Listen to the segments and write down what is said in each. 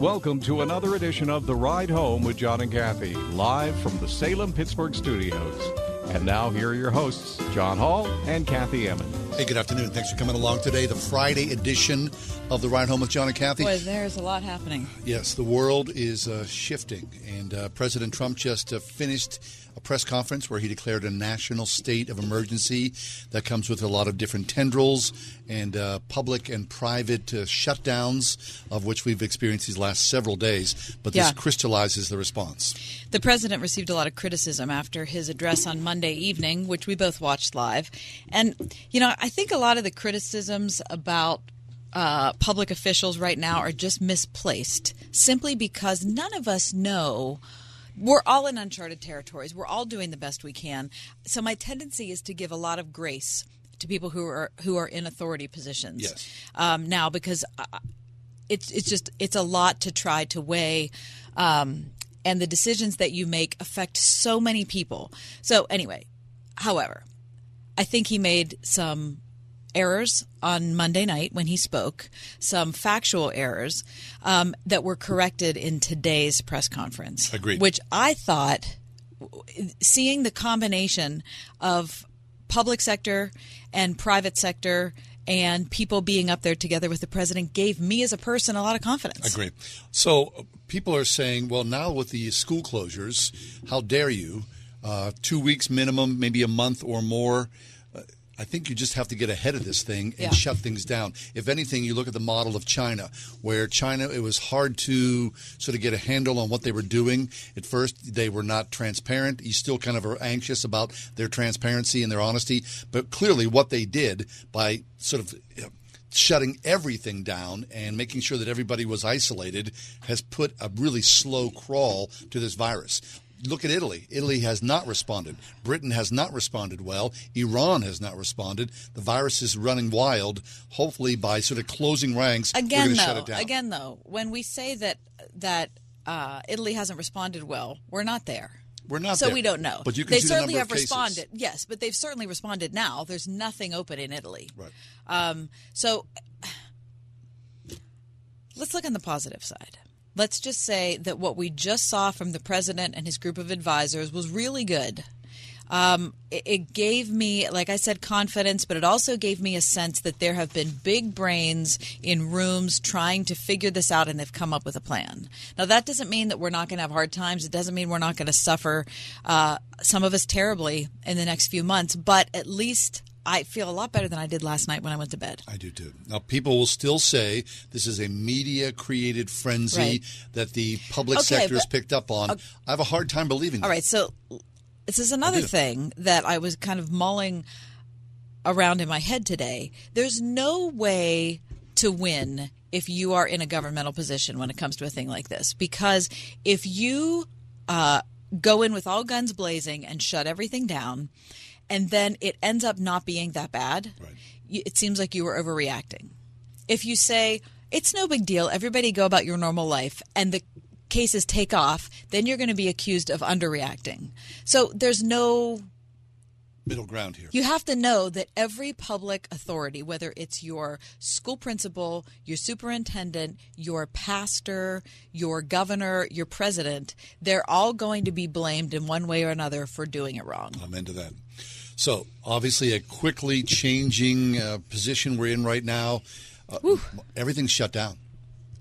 Welcome to another edition of The Ride Home with John and Kathy, live from the Salem Pittsburgh studios. And now, here are your hosts, John Hall and Kathy Emmons. Hey, good afternoon. Thanks for coming along today, the Friday edition of The Ride Home with John and Kathy. Boy, there's a lot happening. Yes, the world is uh, shifting, and uh, President Trump just uh, finished a press conference where he declared a national state of emergency that comes with a lot of different tendrils and uh, public and private uh, shutdowns, of which we've experienced these last several days. But this Yeah. crystallizes the response. The president received a lot of criticism after his address on Monday evening, which we both watched live. And, you know, I think a lot of the criticisms about uh, public officials right now are just misplaced simply because none of us know. We're all in uncharted territories. We're all doing the best we can. So my tendency is to give a lot of grace to people who are who are in authority positions Yes. um, now because uh, it's it's just it's a lot to try to weigh um, and the decisions that you make affect so many people so anyway however i think he made some errors on monday night when he spoke some factual errors um, that were corrected in today's press conference Agreed. which i thought seeing the combination of public sector and private sector and people being up there together with the president gave me as a person a lot of confidence. Agree. So people are saying, well, now with the school closures, how dare you? Uh, two weeks minimum, maybe a month or more. I think you just have to get ahead of this thing and Yeah. shut things down. If anything, you look at the model of China, where China, it was hard to sort of get a handle on what they were doing. At first, they were not transparent. You still kind of are anxious about their transparency and their honesty. But clearly, what they did by sort of shutting everything down and making sure that everybody was isolated has put a really slow crawl to this virus. Look at Italy. Italy has not responded. Britain has not responded well. Iran has not responded. The virus is running wild. Hopefully, by sort of closing ranks, Again, shut though, it down. again though, when we say that that uh, Italy hasn't responded well, we're not there. We're not so there. we don't know. But you can they see the certainly number have responded. Yes, but they've certainly responded now. There's nothing open in Italy. Right. Um, so let's look on the positive side. Let's just say that what we just saw from the president and his group of advisors was really good. Um, it, it gave me, like I said, confidence, but it also gave me a sense that there have been big brains in rooms trying to figure this out and they've come up with a plan. Now, that doesn't mean that we're not going to have hard times. It doesn't mean we're not going to suffer, uh, some of us terribly, in the next few months, but at least I feel a lot better than I did last night when I went to bed. I do too. Now, people will still say this is a media created frenzy Right. that the public Okay, sector has picked up on. I have a hard time believing that. All right, so this is another thing that I was kind of mulling around in my head today. There's no way to win if you are in a governmental position when it comes to a thing like this, because if you uh, go in with all guns blazing and shut everything down, and then it ends up not being that bad, Right. it seems like you were overreacting. If you say it's no big deal, everybody go about your normal life, and the cases take off, then you're going to be accused of underreacting. So there's no Middle ground here. you have to know that every public authority, whether it's your school principal, your superintendent, your pastor, your governor, your president, they're all going to be blamed in one way or another for doing it wrong. I'm into that. So, obviously, a quickly changing uh, position we're in right now. Uh, everything's shut down.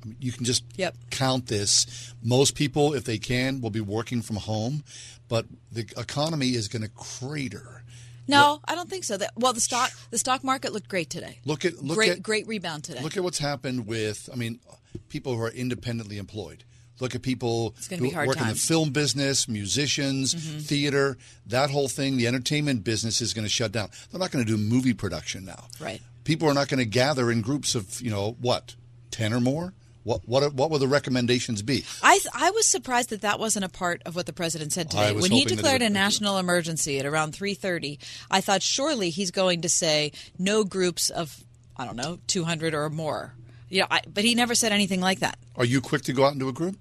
I mean, you can just Yep. count this. Most people, if they can, will be working from home, but the economy is going to crater. No, I don't think so. That, well, the stock the stock market looked great today. Look at look great at great rebound today. Look at what's happened with, I mean, people who are independently employed. Look at people who work in the film business, musicians, mm-hmm. theater. That whole thing, the entertainment business is going to shut down. They're not going to do movie production now. Right. People are not going to gather in groups of you know what, ten or more. What what what will the recommendations be? I I was surprised that that wasn't a part of what the president said today. When he hoping that it declared a national emergency at around 3:30, I thought surely he's going to say no groups of I don't know 200 or more. You know, I, but he never said anything like that. Are you quick to go out into a group?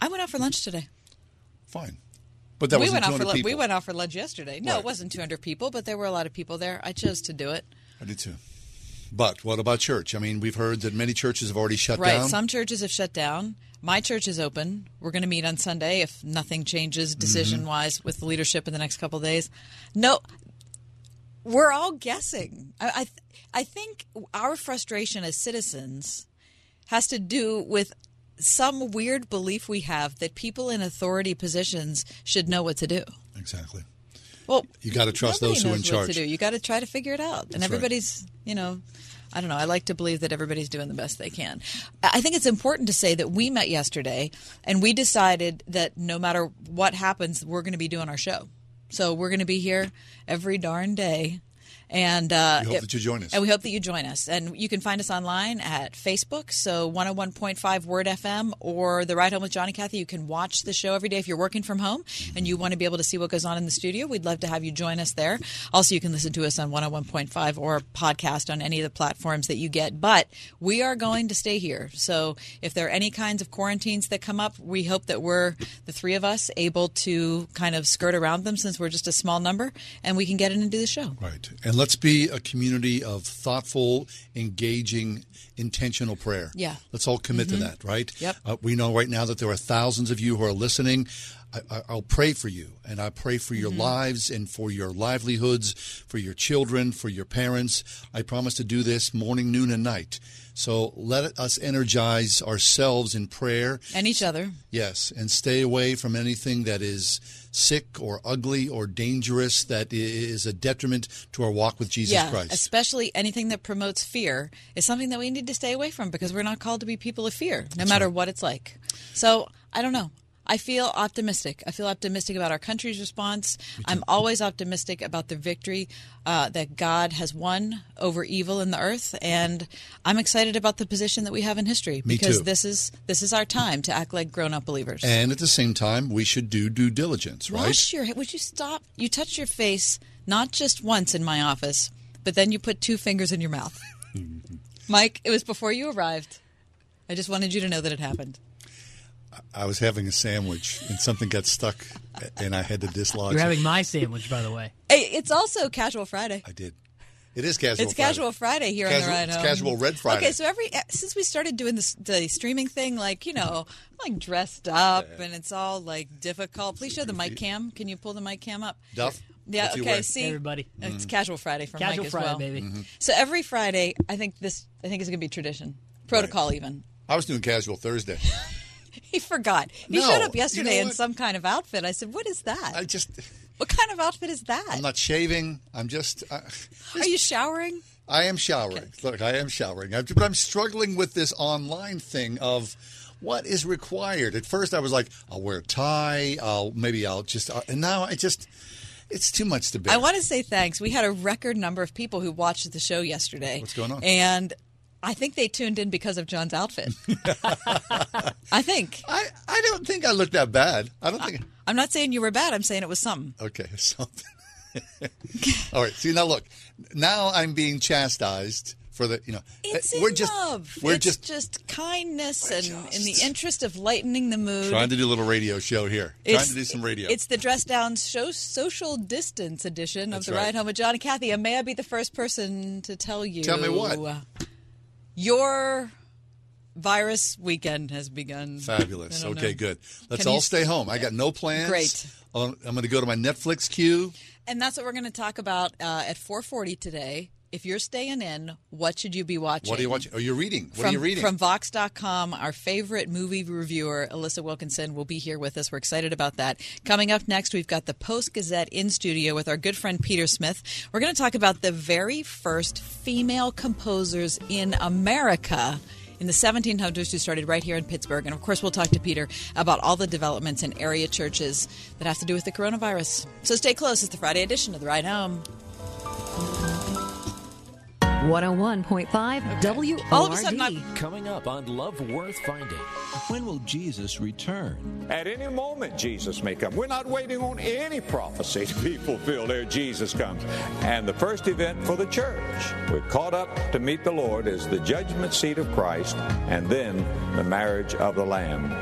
I went out for lunch today. Fine, but that we went out for people. we went out for lunch yesterday. No, Right. it wasn't 200 people, but there were a lot of people there. I chose to do it. I did too. But what about church? I mean, we've heard that many churches have already shut Right. down. Right, some churches have shut down. My church is open. We're going to meet on Sunday if nothing changes mm-hmm. decision wise with the leadership in the next couple of days. No, we're all guessing. I, I, th- I think our frustration as citizens has to do with some weird belief we have that people in authority positions should know what to do. exactly. Well, You gotta trust those who are in charge. To. You got to try to figure it out, and right. everybody's, you know, I don't know. I like to believe that everybody's doing the best they can. I think it's important to say that we met yesterday, and we decided that no matter what happens, we're going to be doing our show. So we're going to be here every darn day. And uh, We hope that you join us. And we hope that you join us. And you can find us online at Facebook, so 101.5 Word FM or The Ride Home with Johnny Kathy. You can watch the show every day if you're working from home and you want to be able to see what goes on in the studio. We'd love to have you join us there. Also, you can listen to us on 101.5 or podcast on any of the platforms that you get. But we are going to stay here. So if there are any kinds of quarantines that come up, we hope that we're, the three of us, able to kind of skirt around them since we're just a small number and we can get in and do the show. Right. And let's be a community of thoughtful, engaging, intentional prayer. Yeah. Let's all commit to that, right? Yep. Uh, we know right now that there are thousands of you who are listening. I, I, I'll pray for you, and I pray for your mm-hmm. lives and for your livelihoods, for your children, for your parents. I promise to do this morning, noon, and night. So let us energize ourselves in prayer. And each other. Yes, and stay away from anything that is sick or ugly or dangerous that is a detriment to our walk with Jesus yeah, Christ. especially anything that promotes fear is something that we need to stay away from because we're not called to be people of fear, no matter what it's like. So I don't know. I feel optimistic. I feel optimistic about our country's response. I'm always optimistic about the victory uh, that God has won over evil in the earth, and I'm excited about the position that we have in history Me because too. this is this is our time to act like grown-up believers. And at the same time, we should do due diligence, right? Wash your. Would you stop? You touched your face not just once in my office, but then you put two fingers in your mouth. Mike, it was before you arrived. I just wanted you to know that it happened. I was having a sandwich and something got stuck, and I had to dislodge. You're it. having my sandwich, by the way. Hey, it's also Casual Friday. I did. It is casual. It's Friday. Casual Friday here on the ride it's home. Casual Red Friday. Okay, so every eh, since we started doing this the streaming thing, like you know, I'm like dressed up and it's all like difficult. Please show the mic cam. Can you pull the mic cam up? Duff. Yeah. what's Okay. wearing? See, Hey, everybody. It's Casual Friday for Casual Mike as Friday, well. baby. Mm-hmm. So every Friday, I think this, I think is going to be tradition, protocol even. I was doing casual Thursday. He forgot. He No, showed up you yesterday know in some kind of outfit. I said, "What is that? I just, what kind of outfit is that? I'm not shaving. I'm just, I, Are you showering?" I am showering. Look, I am showering. I, but I'm struggling with this online thing of what is required. At first, I was like, I'll wear a tie. I'll maybe I'll just, uh, and now I just, it's too much to bear. I want to say thanks. We had a record number of people who watched the show yesterday. What's going on? And I think they tuned in because of John's outfit. I think. I, I don't think I look that bad. I don't think. I'm not saying you were bad. I'm saying it was something. Okay, something. All right. See now, look. Now I'm being chastised for the. You know, It's uh, we're in just love. we're it's just, just kindness and in the interest of lightening the mood. trying to do a little radio show here. trying It's- to do some radio. It's the dress down show social distance edition That's of the right. ride home with John and Kathy. And may I be the first person to tell you? Tell me what? Your virus weekend has begun. Fabulous. Okay, know. good. Let's Can all stay home. I got no plans. Great. Um, I'm going to go to my Netflix queue. And that's what we're going to talk about uh, at 4:40 today. If you're staying in, what should you be watching? What are you watching? Oh, you're reading. What from, are you reading? From Vox.com, our favorite movie reviewer, Alissa Wilkinson, will be here with us. We're excited about that. Coming up next, we've got the Post Gazette in studio with our good friend Peter Smith. We're going to talk about the very first female composers in America in the 1700s who started right here in Pittsburgh. And of course, we'll talk to Peter about all the developments in area churches that have to do with the coronavirus. So stay close. It's the Friday edition of The Ride Home. 101.5 WORD. All of a sudden, I'm- Coming up on Love Worth Finding. When will Jesus return? At any moment, Jesus may come. We're not waiting on any prophecy to be fulfilled ere Jesus comes. And the first event for the church, we're caught up to meet the Lord, is the judgment seat of Christ and then the marriage of the Lamb.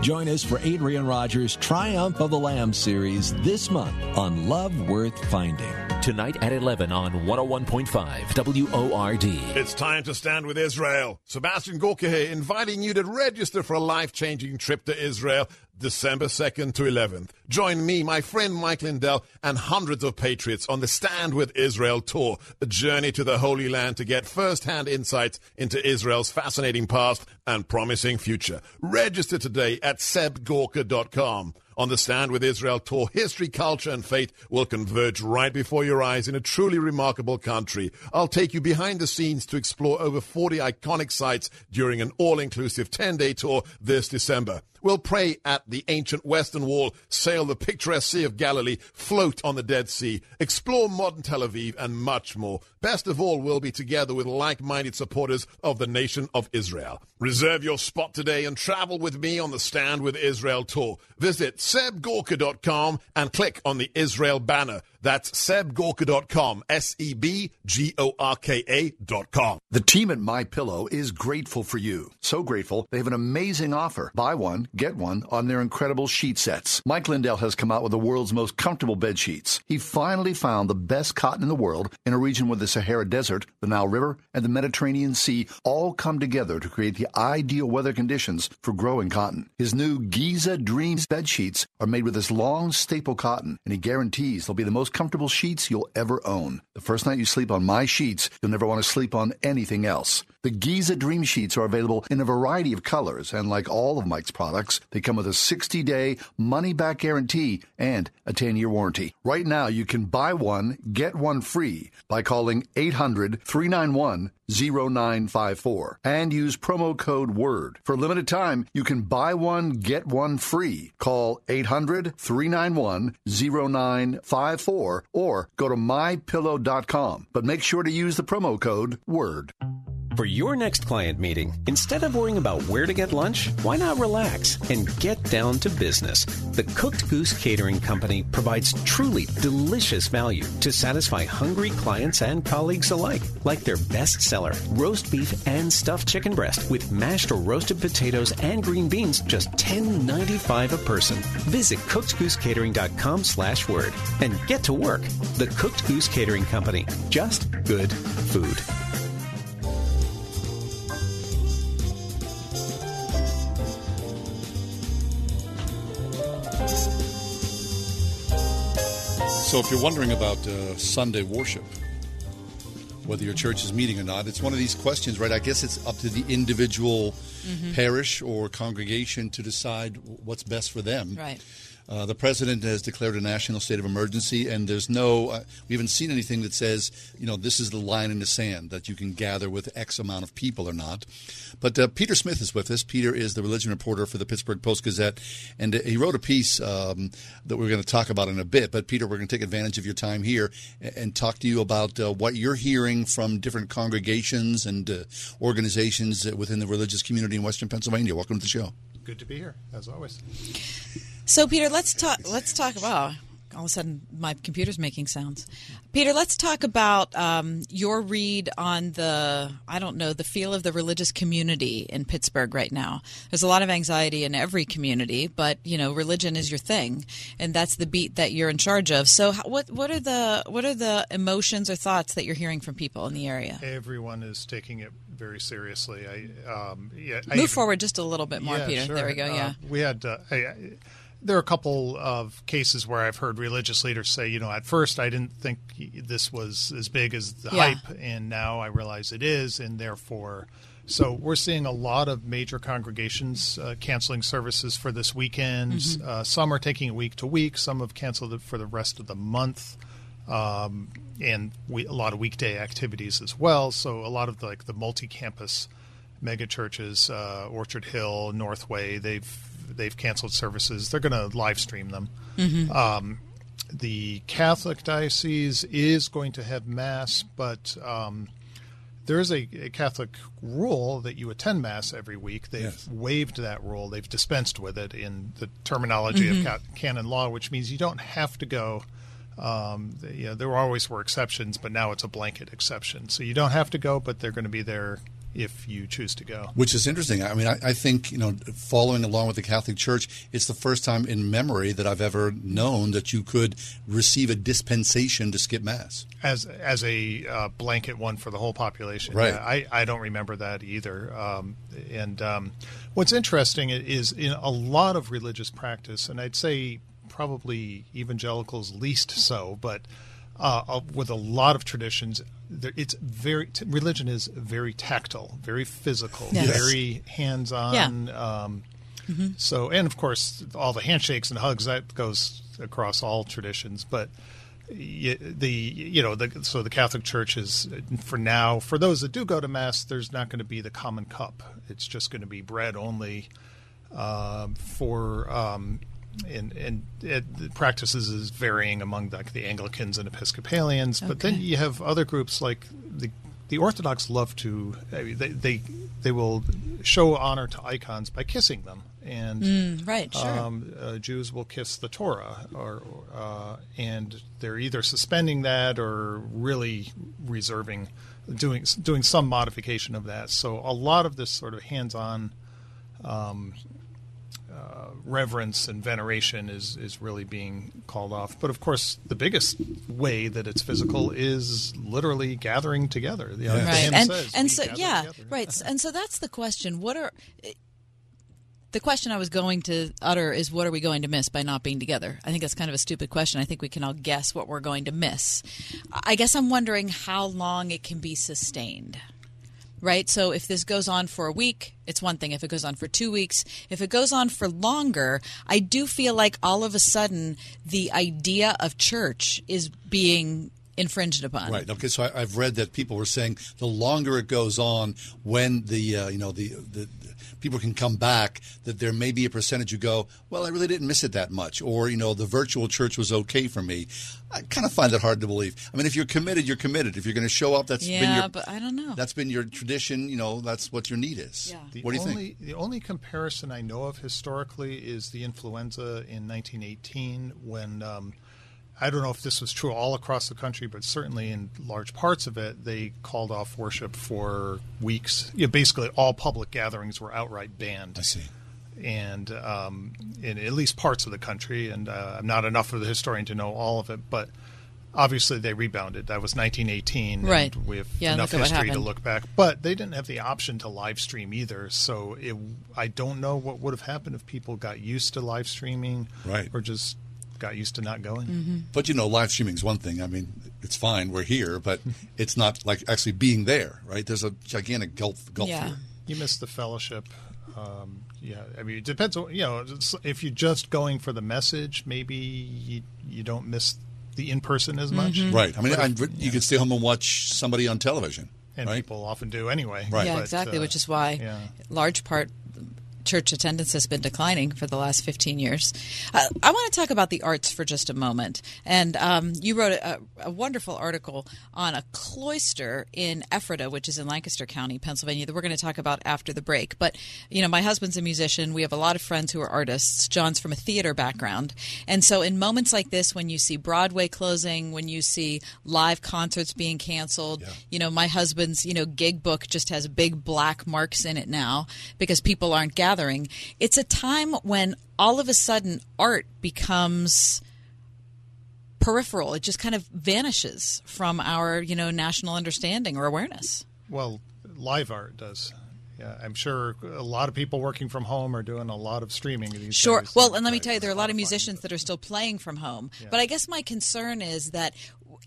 Join us for Adrian Rogers' Triumph of the Lamb series this month on Love Worth Finding. Tonight at 11 on 101.5 WORD. It's time to stand with Israel. Sebastian Gorka here, inviting you to register for a life changing trip to Israel December 2nd to 11th. Join me, my friend Mike Lindell, and hundreds of patriots on the Stand with Israel tour, a journey to the Holy Land to get first hand insights into Israel's fascinating past and promising future. Register today at sebgorka.com. On the Stand with Israel tour, history, culture, and faith will converge right before your eyes in a truly remarkable country. I'll take you behind the scenes to explore over 40 iconic sites during an all inclusive 10 day tour this December. We'll pray at the ancient Western Wall, sail the picturesque Sea of Galilee, float on the Dead Sea, explore modern Tel Aviv, and much more. Best of all, we'll be together with like minded supporters of the nation of Israel. Reserve your spot today and travel with me on the Stand with Israel tour. Visit sebgorka.com and click on the Israel banner. That's sebgorka.com, S E B G O R K A.com. The team at My Pillow is grateful for you. So grateful, they have an amazing offer. Buy one, get one on their incredible sheet sets. Mike Lindell has come out with the world's most comfortable bed sheets. He finally found the best cotton in the world in a region where the Sahara Desert, the Nile River, and the Mediterranean Sea all come together to create the ideal weather conditions for growing cotton. His new Giza Dreams bed sheets are made with this long staple cotton, and he guarantees they'll be the most comfortable sheets you'll ever own. The first night you sleep on my sheets, you'll never want to sleep on anything else. The Giza Dream Sheets are available in a variety of colors, and like all of Mike's products, they come with a 60 day money back guarantee and a 10 year warranty. Right now, you can buy one, get one free by calling 800 391 0954 and use promo code WORD. For limited time, you can buy one, get one free. Call 800 391 0954 or go to mypillow.com. But make sure to use the promo code WORD. For your next client meeting, instead of worrying about where to get lunch, why not relax and get down to business? The Cooked Goose Catering Company provides truly delicious value to satisfy hungry clients and colleagues alike, like their best seller, roast beef and stuffed chicken breast with mashed or roasted potatoes and green beans, just $10.95 a person. Visit cookedgoosecatering.com slash word and get to work. The Cooked Goose Catering Company. Just good food. So, if you're wondering about uh, Sunday worship, whether your church is meeting or not, it's one of these questions, right? I guess it's up to the individual Mhm. parish or congregation to decide what's best for them. Right. Uh, the president has declared a national state of emergency, and there's no, uh, we haven't seen anything that says, you know, this is the line in the sand that you can gather with X amount of people or not. But uh, Peter Smith is with us. Peter is the religion reporter for the Pittsburgh Post Gazette, and uh, he wrote a piece um, that we're going to talk about in a bit. But Peter, we're going to take advantage of your time here and, and talk to you about uh, what you're hearing from different congregations and uh, organizations within the religious community in Western Pennsylvania. Welcome to the show. Good to be here, as always. So, Peter, let's talk. Let's talk about. All of a sudden, my computer's making sounds. Peter, let's talk about um, your read on the, I don't know, the feel of the religious community in Pittsburgh right now. There's a lot of anxiety in every community, but you know, religion is your thing, and that's the beat that you're in charge of. So, how- what what are the what are the emotions or thoughts that you're hearing from people in the area? Everyone is taking it very seriously. I um, yeah. I Move even- forward just a little bit more, Yeah, Peter. sure. There we go. Uh, Yeah. we had. Uh, I, I, there are a couple of cases where I've heard religious leaders say, you know, at first I didn't think this was as big as the Yeah. hype, and now I realize it is, and therefore. So we're seeing a lot of major congregations uh, canceling services for this weekend. Mhm. Uh, some are taking it week to week. Some have canceled it for the rest of the month, um, and we, a lot of weekday activities as well. So a lot of the, like the multi-campus mega churches, uh, Orchard Hill, Northway, they've they've canceled services. They're going to live stream them. Mhm. Um, the Catholic diocese is going to have mass, but um, there is a, a Catholic rule that you attend mass every week. They've Yes. waived that rule. They've dispensed with it in the terminology Mhm. of ca- canon law, which means you don't have to go. Um, you know, there always were exceptions, but now it's a blanket exception. So you don't have to go, but they're going to be there if you choose to go. Which is interesting. I mean, I, I think, you know, following along with the Catholic Church, it's the first time in memory that I've ever known that you could receive a dispensation to skip Mass. as as a uh, blanket one for the whole population. Right. Yeah, I, I don't remember that either. Um, and um, what's interesting is in a lot of religious practice, and I'd say probably evangelicals least so, but uh, uh, with a lot of traditions, it's very religion is very tactile, very physical, Yes. very hands-on. Um, Mhm. So, and of course, all the handshakes and hugs that goes across all traditions, but the you know the so the Catholic Church is for now for those that do go to mass, there's not going to be the common cup. It's just going to be bread only um, for. Um, and and it, the practices is varying among like the Anglicans and Episcopalians, but then you have other groups like the the Orthodox love to they they they will show honor to icons by kissing them, and Mm, right, sure. um, uh, Jews will kiss the Torah, or uh, and they're either suspending that or really reserving doing doing some modification of that. So a lot of this sort of hands-on. Um, uh, reverence and veneration is is really being called off. But of course, the biggest way that it's physical is literally gathering together. The, the right. And says, and so yeah together." right. And so that's the question. What are the question i was going to utter is what are we going to miss by not being together? I think that's kind of a stupid question. I think we can all guess what we're going to miss. I guess i'm wondering how long it can be sustained right so if this goes on for a week it's one thing if it goes on for two weeks if it goes on for longer i do feel like all of a sudden the idea of church is being infringed upon Right. Okay. So I, I've read that people were saying the longer it goes on, when the uh, you know the the people can come back, that there may be a percentage who go, well, I really didn't miss it that much, or you know, the virtual church was okay for me. I kind of find that hard to believe. I mean, if you're committed, you're committed. If you're going to show up, that's been yeah your but i don't know that's been your tradition. You know, that's what your need is. The What do you only, think? The only comparison I know of historically is the influenza in 1918 when. Um, I don't know if this was true all across the country, but certainly in large parts of it, they called off worship for weeks. Yeah, basically, all public gatherings were outright banned. I see. And um, in at least parts of the country, and uh, I'm not enough of the historian to know all of it, but obviously they rebounded. That was 1918, Right. And we have Yeah, enough look at what history to look back. But they didn't have the option to live stream either, so it, I don't know what would have happened if people got used to live streaming, Right. or just got used to not going. Mm-hmm. But you know, live streaming is one thing. I mean, it's fine. We're here, but it's not like actually being there, right? There's a gigantic gulf gulf Yeah. here. You miss the fellowship. Um, yeah, I mean, it depends on you know if you're just going for the message, maybe you you don't miss the in person as much. Right. I mean, But I, if- you can stay home and watch somebody on television. and right? people often do anyway. Right. Yeah, But, exactly. uh, which is why, yeah. large part, church attendance has been declining for the last 15 years. Uh, I want to talk about the arts for just a moment. And um, you wrote a, a wonderful article on a cloister in Ephrata, which is in Lancaster County, Pennsylvania, that we're going to talk about after the break. But, you know, my husband's a musician. We have a lot of friends who are artists. John's from a theater background. And so, in moments like this, when you see Broadway closing, when you see live concerts being canceled, you know, my husband's, you know, gig book just has big black marks in it now because people aren't gathering. It's a time when all of a sudden art becomes peripheral. It just kind of vanishes from our, you know, national understanding or awareness. Well, live art does. Yeah, I'm sure a lot of people working from home are doing a lot of streaming these Sure. days. Well, and let me tell you, there are a lot of musicians that are still playing from home. But I guess my concern is that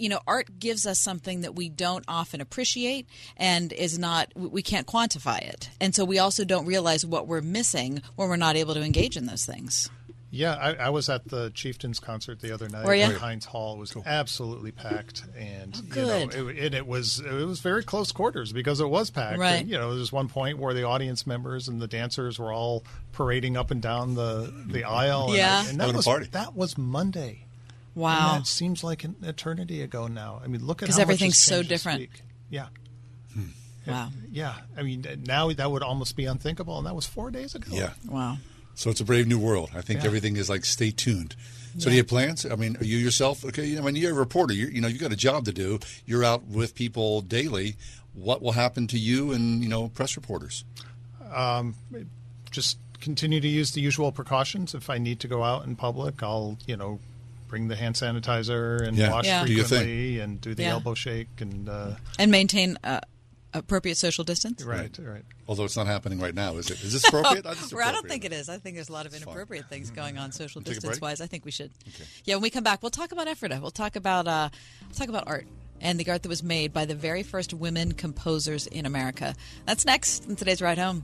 you know art gives us something that we don't often appreciate and is not we- we can't quantify it and so we also don't realize what we're missing when we're not able to engage in those things Yeah, I, I was at the Chieftains concert the other night Were ya? Heinz Hall. It was absolutely packed, and Oh, you know, good. it, and it was it was very close quarters because it was packed. Right. And, you know, there was one point where the audience members and the dancers were all parading up and down the the aisle. and- Yeah. and, that was party. that was Monday. Wow. And that seems like an eternity ago now. I mean, look at 'Cause how much everything's has so changed this different. week. Yeah. Wow. Yeah, I mean, now that would almost be unthinkable, and that was four days ago. Yeah. Wow. So it's a brave new world. I think Yeah. everything is like stay tuned. So do you have plans? I mean, are you yourself? Okay, you know, when you're a reporter, you you know you got a job to do. You're out with people daily. What will happen to you and you know press reporters? Um, just continue to use the usual precautions. If I need to go out in public, I'll you know bring the hand sanitizer and Yeah. wash Yeah. Do frequently and do the Yeah. elbow shake and uh, And maintain uh, appropriate social distance. right, right. Although it's not happening right now, is it? Is this appropriate? I, just Well, I don't think it is. I think there's a lot of inappropriate things going on social distance wise. I think we should. Yeah, when we come back, we'll talk about Ephrata. We'll talk about uh, we'll talk about art and the art that was made by the very first women composers in America. That's next in today's ride home.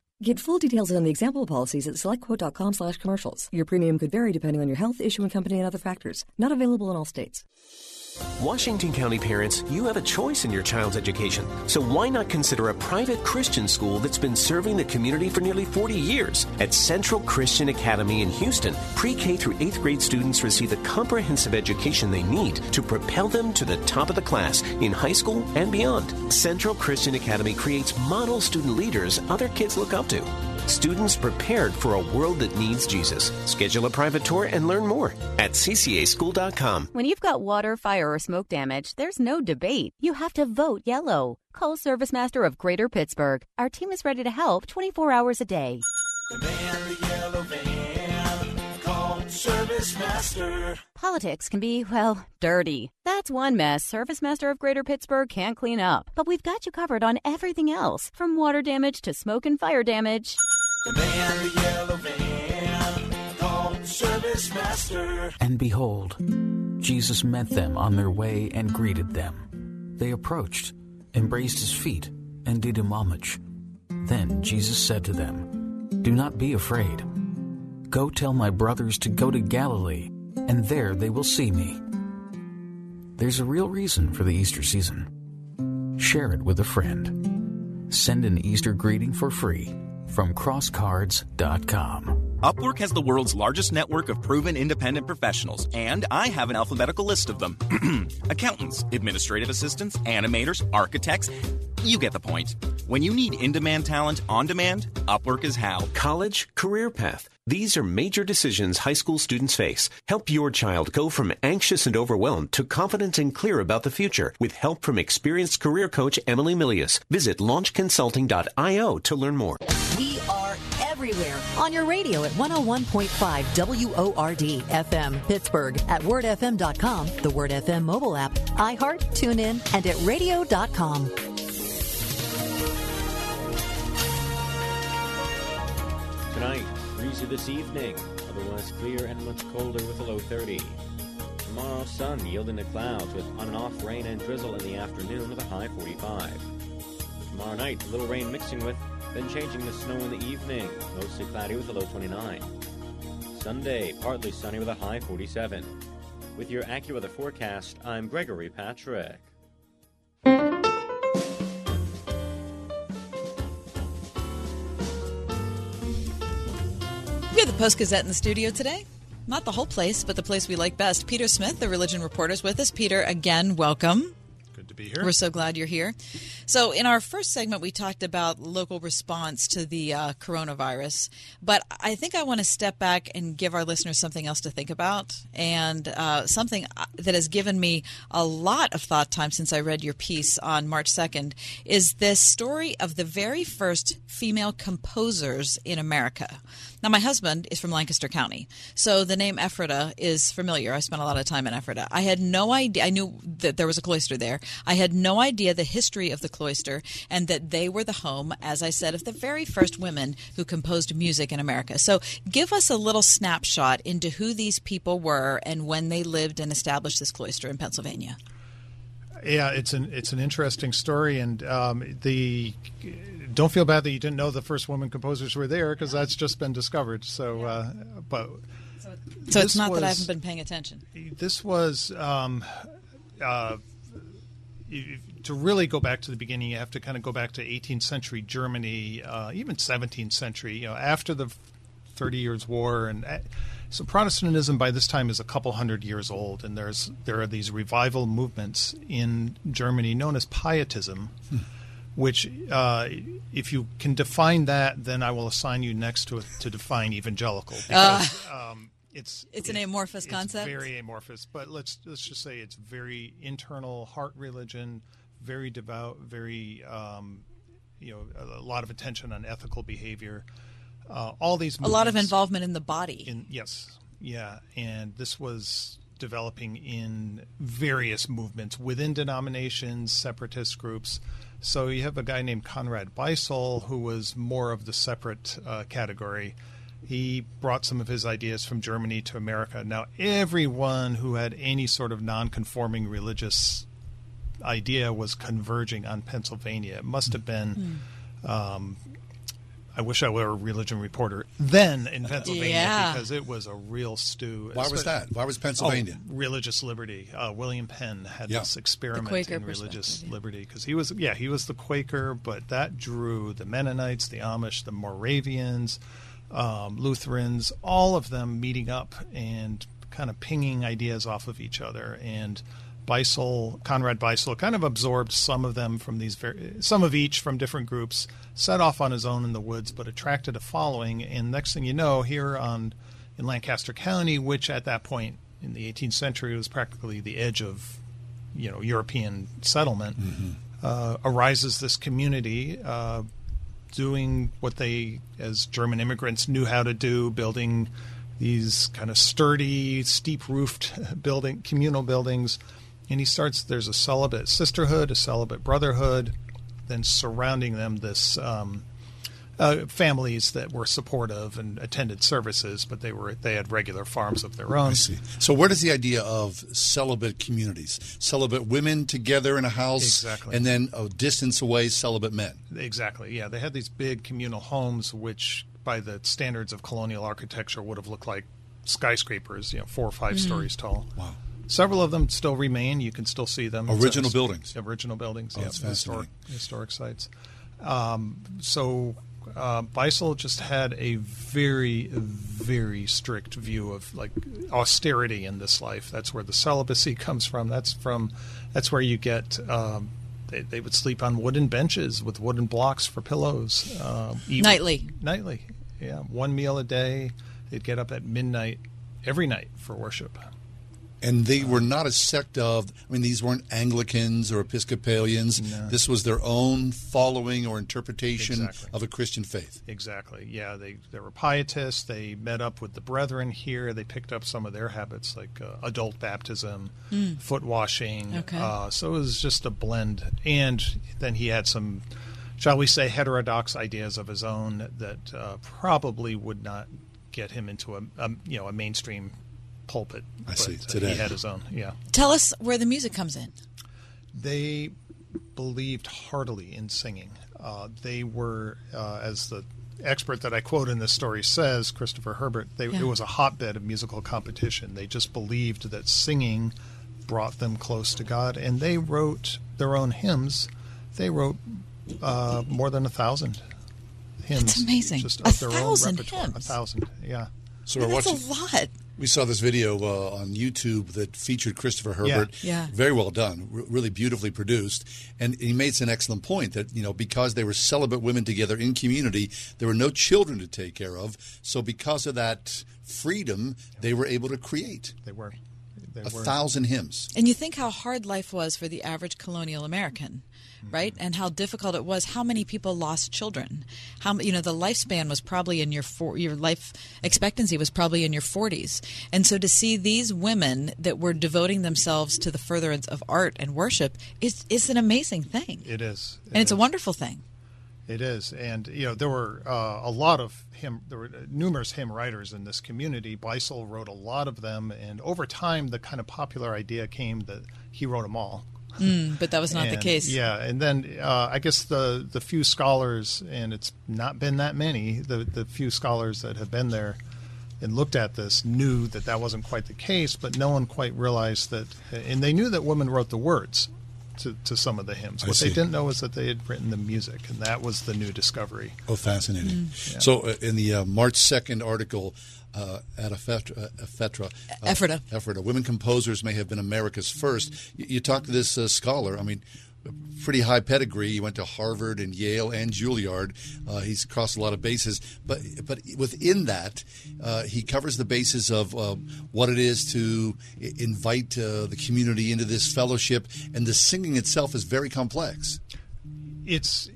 Get full details on the example policies at selectquote.com slash commercials. Your premium could vary depending on your health, issuing company, and other factors. Not available in all states. Washington County parents, you have a choice in your child's education. So why not consider a private Christian school that's been serving the community for nearly 40 years? At Central Christian Academy in Houston, pre K through 8th grade students receive the comprehensive education they need to propel them to the top of the class in high school and beyond. Central Christian Academy creates model student leaders other kids look up to. Students prepared for a world that needs Jesus. Schedule a private tour and learn more at ccaschool.com. When you've got water, fire, or smoke damage, there's no debate. You have to vote yellow. Call Service Master of Greater Pittsburgh. Our team is ready to help 24 hours a day. Service Master. Politics can be, well, dirty. That's one mess Service Master of Greater Pittsburgh can't clean up. But we've got you covered on everything else, from water damage to smoke and fire damage. The man in the yellow van called Service Master. And behold, Jesus met them on their way and greeted them. They approached, embraced his feet, and did him homage. Then Jesus said to them, Do not be afraid. Go tell my brothers to go to Galilee, and there they will see me. There's a real reason for the Easter season. Share it with a friend. Send an Easter greeting for free from crosscards.com. Upwork has the world's largest network of proven independent professionals, and I have an alphabetical list of them accountants, administrative assistants, animators, architects. You get the point. When you need in demand talent on demand, Upwork is how. College, career path. These are major decisions high school students face. Help your child go from anxious and overwhelmed to confident and clear about the future with help from experienced career coach Emily Milius. Visit launchconsulting.io to learn more. We are everywhere on your radio at 101.5 WORD FM Pittsburgh at wordfm.com, the Word FM mobile app, iHeart, TuneIn, and at radio.com. Tonight, breezy this evening, otherwise clear and much colder with a low 30. Tomorrow, sun yielding to clouds with on and off rain and drizzle in the afternoon with a high 45. Tomorrow night, a little rain mixing with, then changing to snow in the evening, mostly cloudy with a low 29. Sunday, partly sunny with a high 47. With your AccuWeather forecast, I'm Gregory Patrick. We have the Post Gazette in the studio today. not the whole place, but the place we like best. Peter Smith, the religion reporter, is with us. Peter, again, welcome. To be here. We're so glad you're here. So, in our first segment, we talked about local response to the uh, coronavirus, but I think I want to step back and give our listeners something else to think about, and uh, something uh, that has given me a lot of thought time since I read your piece on March 2nd is this story of the very first female composers in America. Now, my husband is from Lancaster County, so the name Ephrata is familiar. I spent a lot of time in Ephrata. I had no idea. I knew that there was a cloister there. I had no idea the history of the cloister and that they were the home, as I said, of the very first women who composed music in America. So, give us a little snapshot into who these people were and when they lived and established this cloister in Pennsylvania. Yeah, it's an it's an interesting story, and um, the don't feel bad that you didn't know the first women composers were there because that's just been discovered. So, uh, but so this it's not that I haven't been paying attention. this was um, uh, you- to really go back to the beginning. You have to kind of go back to 18th century Germany, uh, even 17th century. You know, after the Thirty Years' War, and uh, so Protestantism by this time is a couple hundred years old, and there's there are these revival movements in Germany known as Pietism. Which, uh, if you can define that, then I will assign you next to to define evangelical because um, it's It's an amorphous it's concept? Very amorphous, but let's let's just say it's very internal, heart religion, very devout, very um, you know a, a lot of attention on ethical behavior. Uh, all these A lot of involvement in the body. in yes, yeah, and this was developing in various movements within denominations, separatist groups. So you have a guy named Conrad Beissel who was more of the separate uh, category. He brought some of his ideas from Germany to America. Now, everyone who had any sort of non-conforming religious idea was converging on Pennsylvania. It must have been. Um, I wish I were a religion reporter then in Pennsylvania Yeah. because it was a real stew. Why was that? Why was Pennsylvania? Oh, religious liberty. Uh, William Penn had Yeah. this experiment in religious yeah. liberty because he was, yeah, he was the Quaker, but that drew the Mennonites, the Amish, the Moravians, um, Lutherans, all of them meeting up and kind of pinging ideas off of each other. And Beissel, Conrad Beissel, kind of absorbed some of them from these, ver- some of each from different groups, set off on his own in the woods, but attracted a following. And next thing you know, here on in Lancaster County, which at that point in the 18th century was practically the edge of, you know, European settlement, uh, arises this community. Uh, doing what they, as German immigrants, knew how to do, building these kind of sturdy, steep roofed building, communal buildings. And he starts, there's a celibate sisterhood, a celibate brotherhood, then surrounding them, this um, uh, families that were supportive and attended services, but they were they had regular farms of their own. I see. So where does the idea of celibate communities, celibate women together in a house, Exactly. and then a distance away, celibate men? Exactly. Yeah, they had these big communal homes, which by the standards of colonial architecture would have looked like skyscrapers, you know, four or 5 Mhm. stories tall. Wow. Several of them still remain. You can still see them. Original It's- buildings. Original buildings. Oh, yeah, historic fascinating. historic sites. Um, so uh, Beissel just had a very, very strict view of like austerity in this life. That's where the celibacy comes from. That's from. That's where you get. Um, they, they would sleep on wooden benches with wooden blocks for pillows. Uh, eat- Nightly. Nightly. Yeah, one meal a day. They'd get up at midnight every night for worship. And they were not a sect of, I mean, these weren't Anglicans or Episcopalians. No. This was their own following or interpretation Exactly. of a Christian faith. Exactly. Yeah, they they were pietists. They met up with the brethren here. They picked up some of their habits, like uh, adult baptism, Mm. foot washing. Okay. Uh, so it was just a blend. And then he had some, shall we say, heterodox ideas of his own that uh, probably would not get him into a, a you know a mainstream pulpit. I But, see. uh, Today. he had his own. Yeah. Tell us where the music comes in. They believed heartily in singing. Uh, they were, uh, as the expert that I quote in this story says, Christopher Herbert, they, Yeah. it was a hotbed of musical competition. They just believed that singing brought them close to God, and they wrote their own hymns. They wrote uh, more than a thousand hymns. That's amazing. Just A of their thousand own repertoire. hymns? A thousand, yeah. So we're That's a lot. We saw this video uh, on YouTube that featured Christopher Herbert. Yeah. Very well done, r- really beautifully produced. And he makes an excellent point that, you know, because they were celibate women together in community, there were no children to take care of. So because of that freedom, they were able to create They were. They a were. thousand hymns. And you think how hard life was for the average colonial American, right? And how difficult it was. How many people lost children? How you know the lifespan was probably in your four, your life expectancy was probably in your 40s. And so to see these women that were devoting themselves to the furtherance of art and worship is is an amazing thing. It is. and it's a wonderful thing. It is, and you know there were uh, a lot of hymn. There were numerous hymn writers in this community. Beissel wrote a lot of them, and over time, the kind of popular idea came that he wrote them all. Mm, but that was not the case. Yeah, and then uh, I guess the the few scholars, and it's not been that many. The the few scholars that have been there and looked at this knew that that wasn't quite the case, but no one quite realized that. And they knew that women wrote the words to, to some of the hymns. What they didn't know was that they had written the music, and that was the new discovery. Oh, fascinating. Mm. Yeah. So, uh, in the uh, March 2nd article uh, at Ephetra, uh, Ephetra, uh, Ephrata. Ephrata, women composers may have been America's first. You, you talk to this uh, scholar, I mean, pretty high pedigree. He went to Harvard and Yale and Juilliard. Uh, he's crossed a lot of bases, but but within that, uh, he covers the basis of uh, what it is to invite uh, the community into this fellowship, and the singing itself is very complex. it's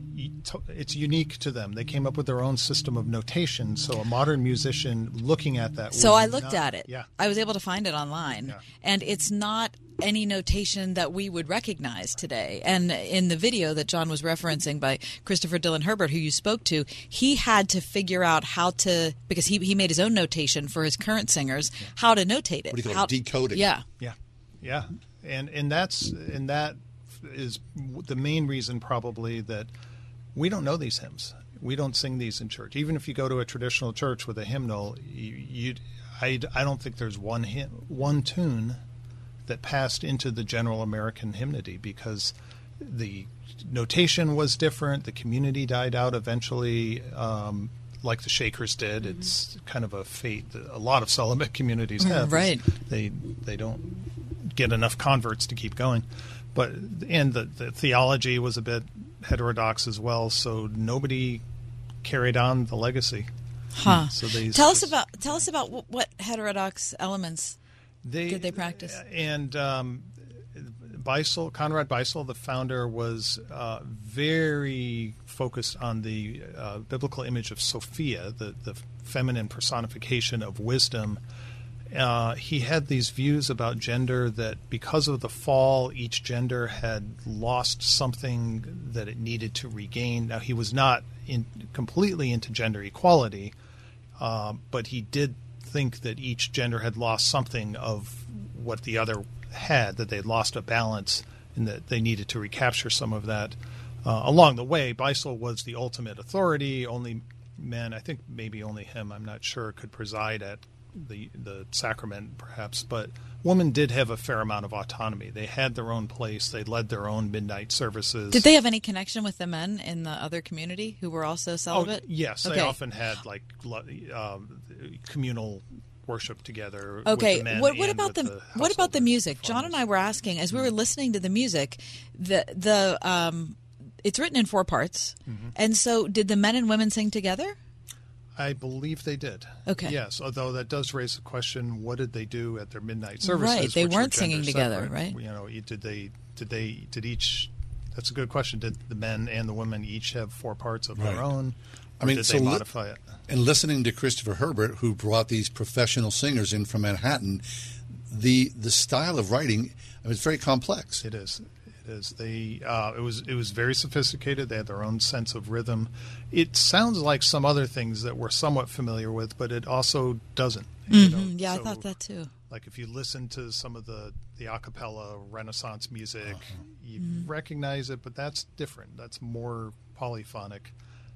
it's unique to them. They came up with their own system of notation. So a modern musician looking at that. So I looked not- at it. Yeah. I was able to find it online, and it's not any notation that we would recognize today. And in the video that John was referencing by Christopher Dylan Herbert, who you spoke to, he had to figure out how to because he he made his own notation for his current singers how to notate it. What do you call it? how, Decoding. Yeah. Yeah, yeah, and and that's and that is the main reason probably that we don't know these hymns. We don't sing these in church. Even if you go to a traditional church with a hymnal, you, I, I don't think there's one hymn, one tune that passed into the general American hymnody because the notation was different. The community died out eventually, um, like the Shakers did. It's kind of a fate that a lot of celibate communities have. Right. They they don't get enough converts to keep going, but and the, the theology was a bit heterodox as well. So nobody carried on the legacy. Huh. So they tell us about tell us about what, heterodox elements They- did they practice? and um, Beissel, Conrad Beissel, the founder, was uh, very focused on the uh, biblical image of Sophia, the, the feminine personification of wisdom. Uh, he had these views about gender that because of the fall, each gender had lost something that it needed to regain. Now, he was not in, completely into gender equality, uh, but he did think that each gender had lost something of what the other had, that they'd lost a balance, and that they needed to recapture some of that. Uh, along the way, Beissel was the ultimate authority. Only men, I think maybe only him, I'm not sure, could preside at the the sacrament, perhaps. But women did have a fair amount of autonomy. They had their own place. They led their own midnight services. Did they have any connection with the men in the other community who were also celibate? Oh, yes, Okay. they often had like um, communal worship together. with Okay, the men what, what about the, with what about the music? John and I were asking as we were listening to the music, the the um, it's written in four parts, Mm-hmm. and so did the men and women sing together? I believe they did. Okay. Yes, although that does raise the question: What did they do at their midnight services? Right, they were weren't singing gender together, separate? right? You know, did they? Did they? Did each? That's a good question. Did the men and the women each have four parts of Right. their own? I mean, did so they li- modify it? And listening to Christopher Herbert, who brought these professional singers in from Manhattan, the the style of writing I mean, it's very complex. It is. It is. They. Uh, it was. It was very sophisticated. They had their own sense of rhythm. It sounds like some other things that we're somewhat familiar with, but it also doesn't. you know, Mhm, Yeah, I thought that too. Like if you listen to some of the the a cappella Renaissance music, Uh-huh. you Mhm. recognize it, but that's different. That's more polyphonic.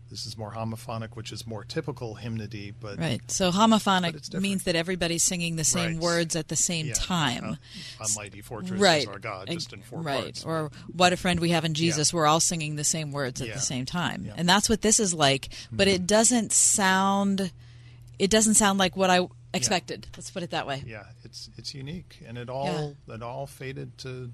This is more homophonic, which is more typical hymnody. But Right. So homophonic means that everybody's singing the same Right. words at the same Yeah. time. Uh, a mighty fortress right. is our God, just in four right. parts. Or what a friend we have in Jesus. We're all singing the same words at Yeah. the same time, and that's what this is like. But it doesn't sound. It doesn't sound like what I expected. Let's put it that way. Yeah, it's it's unique, and it all it all faded to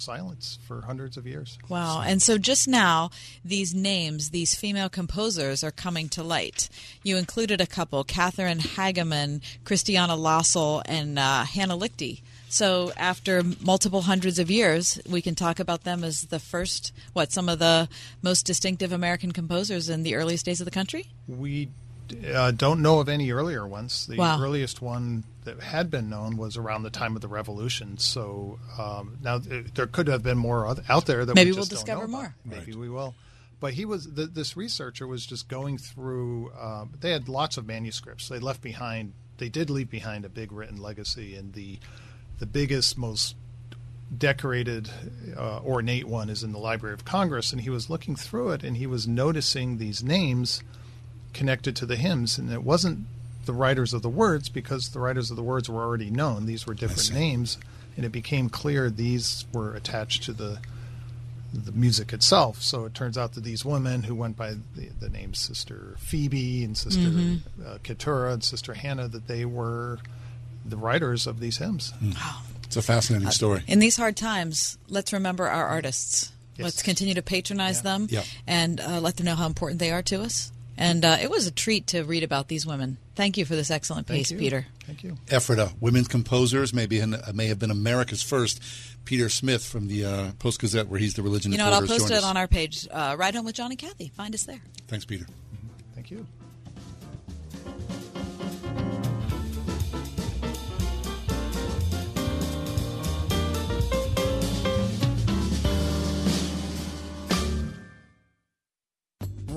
silence for hundreds of years. Wow. And so just now, these names, these female composers are coming to light. You included a couple Catherine Hageman, Christiana Lossel, and uh, Hannah Lichty. So after multiple hundreds of years, we can talk about them as the first, what, some of the most distinctive American composers in the earliest days of the country? We uh, don't know of any earlier ones. The Wow. earliest one that had been known was around the time of the Revolution. So um, now th- there could have been more oth- out there that Maybe we we'll don't discover know more. about. Maybe we will. But he was th- this researcher was just going through. Uh, they had lots of manuscripts. They left behind. They did leave behind a big written legacy, and the the biggest, most decorated, uh, ornate one is in the Library of Congress. And he was looking through it, and he was noticing these names connected to the hymns, and it wasn't the writers of the words because the writers of the words were already known. These were different names, and it became clear these were attached to the the music itself. So it turns out that these women who went by the, the names Sister Phoebe and Sister Mhm. uh, Keturah and Sister Hannah, that they were the writers of these hymns. It's a fascinating story. In these hard times, let's remember our artists. Yes. Let's continue to patronize them Yeah. and uh, let them know how important they are to us. And uh, it was a treat to read about these women. Thank you for this excellent Thank piece, you. Peter. Thank you. Ephrata, women's composers, maybe in, may have been America's first. Peter Smith from the uh, Post Gazette, where he's the religion You know what? I'll post it us. on our page. Uh, Ride Home with John and Kathy. Find us there. Thanks, Peter. Thank you.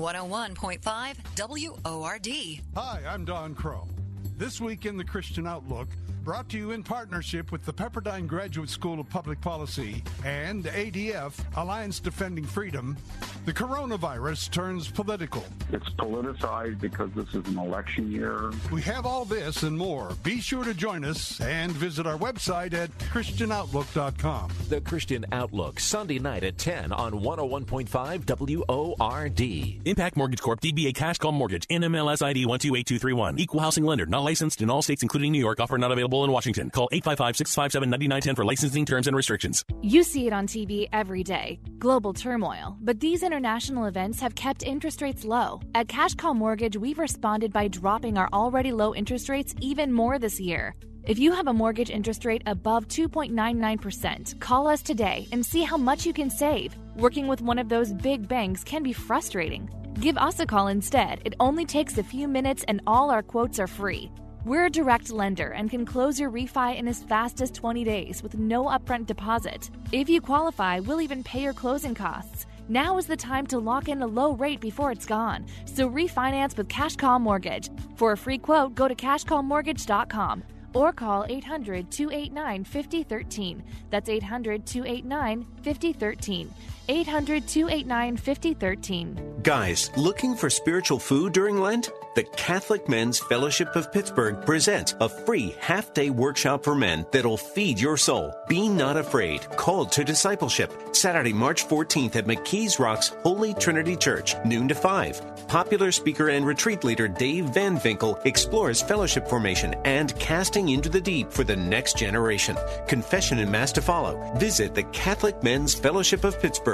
One hundred one point five WORD. Hi, I'm Don Crow. This week in the Christian Outlook, brought to you in partnership with the Pepperdine Graduate School of Public Policy and ADF, Alliance Defending Freedom, the coronavirus turns political. It's politicized because this is an election year. We have all this and more. Be sure to join us and visit our website at ChristianOutlook.com. The Christian Outlook, Sunday night at 10 on 101.5 WORD. Impact Mortgage Corp. DBA Cash Call Mortgage. NMLS ID 128231. Equal housing lender. Not licensed in all states, including New York. Offer not available in Washington. Call 855-657-9910 for licensing terms and restrictions. You see it on TV every day global turmoil. But these international events have kept interest rates low. At Cash Call Mortgage, we've responded by dropping our already low interest rates even more this year. If you have a mortgage interest rate above 2.99%, call us today and see how much you can save. Working with one of those big banks can be frustrating. Give us a call instead. It only takes a few minutes and all our quotes are free. We're a direct lender and can close your refi in as fast as 20 days with no upfront deposit. If you qualify, we'll even pay your closing costs. Now is the time to lock in a low rate before it's gone. So refinance with Cash Call Mortgage. For a free quote, go to cashcallmortgage.com or call 800 289 5013. That's 800 289 5013. 800 289 5013. Guys, looking for spiritual food during Lent? The Catholic Men's Fellowship of Pittsburgh presents a free half day workshop for men that'll feed your soul. Be not afraid. Called to discipleship. Saturday, March 14th at McKees Rocks Holy Trinity Church, noon to 5. Popular speaker and retreat leader Dave Van Winkle explores fellowship formation and casting into the deep for the next generation. Confession and Mass to follow. Visit the Catholic Men's Fellowship of Pittsburgh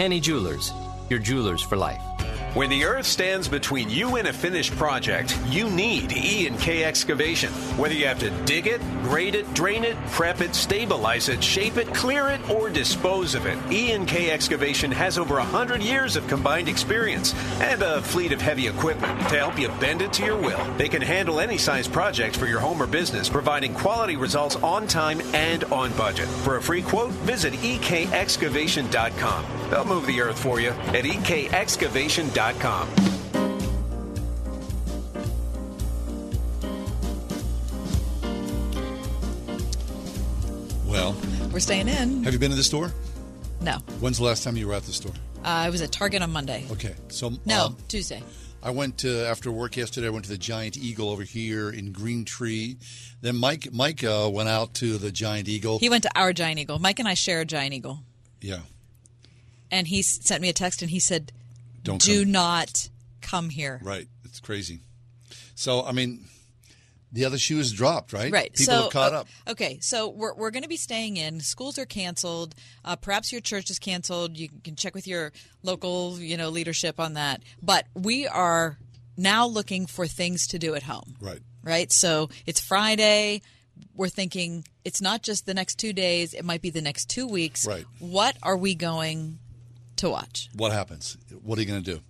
Henne Jewelers, your jewelers for life. When the earth stands between you and a finished project, you need E and K excavation. Whether you have to dig it, grade it, drain it, prep it, stabilize it, shape it, clear it, or dispose of it, E and K excavation has over 100 years of combined experience and a fleet of heavy equipment to help you bend it to your will. They can handle any size project for your home or business, providing quality results on time and on budget. For a free quote, visit ekexcavation.com. They'll move the earth for you at well, we're staying in. Have you been to the store? No. When's the last time you were at the store? Uh, I was at Target on Monday. Okay, so no um, Tuesday. I went to, after work yesterday. I went to the Giant Eagle over here in Green Tree. Then Mike Mike uh, went out to the Giant Eagle. He went to our Giant Eagle. Mike and I share a Giant Eagle. Yeah. And he sent me a text and he said, don't do come." not come here. right. It's crazy. So I mean, the other shoe is dropped. Right. Right. People so, have caught up. Okay. So we're, we're going to be staying in. Schools are canceled. Uh, perhaps your church is canceled. You can check with your local, you know, leadership on that. But we are now looking for things to do at home. Right. Right. So it's Friday. We're thinking it's not just the next two days. It might be the next two weeks. Right. What are we going to watch? What happens? What are you going to do?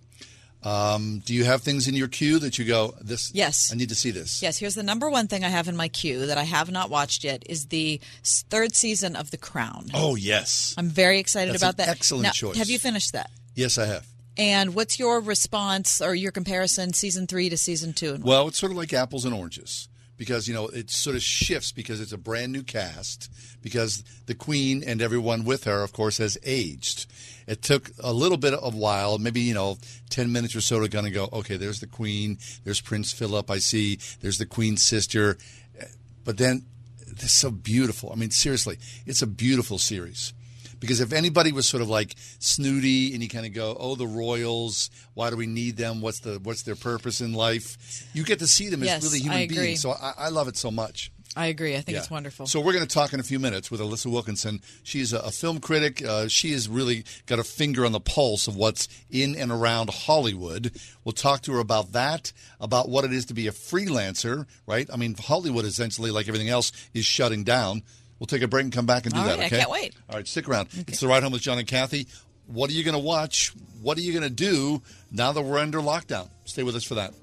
Um, do you have things in your queue that you go? This. Yes. I need to see this. Yes, here's the number one thing I have in my queue that I have not watched yet is the third season of The Crown. Oh yes. I'm very excited That's about an that. excellent Now, choice. Have you finished that? Yes, I have. And what's your response or your comparison, season three to season two? And Well, it's sort of like apples and oranges because you know it sort of shifts because it's a brand new cast because the queen and everyone with her, of course, has aged. It took a little bit of a while, maybe you know, ten minutes or so to kind of go. Okay, there's the queen. There's Prince Philip. I see. There's the queen's sister. But then, it's so beautiful. I mean, seriously, it's a beautiful series. Because if anybody was sort of like snooty and you kind of go, "Oh, the royals, why do we need them? What's the what's their purpose in life?" You get to see them Yes, as really human beings. So I, I love it so much. I agree. I think Yeah. it's wonderful. So we're going to talk in a few minutes with Alissa Wilkinson. She's a, a film critic. Uh, she has really got a finger on the pulse of what's in and around Hollywood. We'll talk to her about that, about what it is to be a freelancer, right? I mean, Hollywood essentially, like everything else, is shutting down. We'll take a break and come back and do All that. right, I okay? can't wait. All right, stick around. It's the ride home with John and Kathy. What are you going to watch? What are you going to do now that we're under lockdown? Stay with us for that.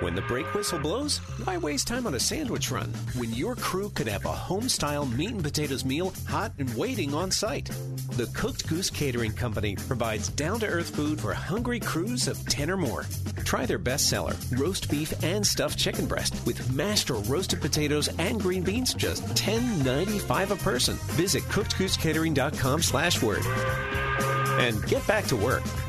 When the brake whistle blows, why waste time on a sandwich run when your crew could have a home style meat and potatoes meal hot and waiting on site? The Cooked Goose Catering Company provides down to earth food for hungry crews of 10 or more. Try their bestseller, roast beef and stuffed chicken breast, with mashed or roasted potatoes and green beans, just $10.95 a person. Visit cookedgoosecatering.com slash word. And get back to work.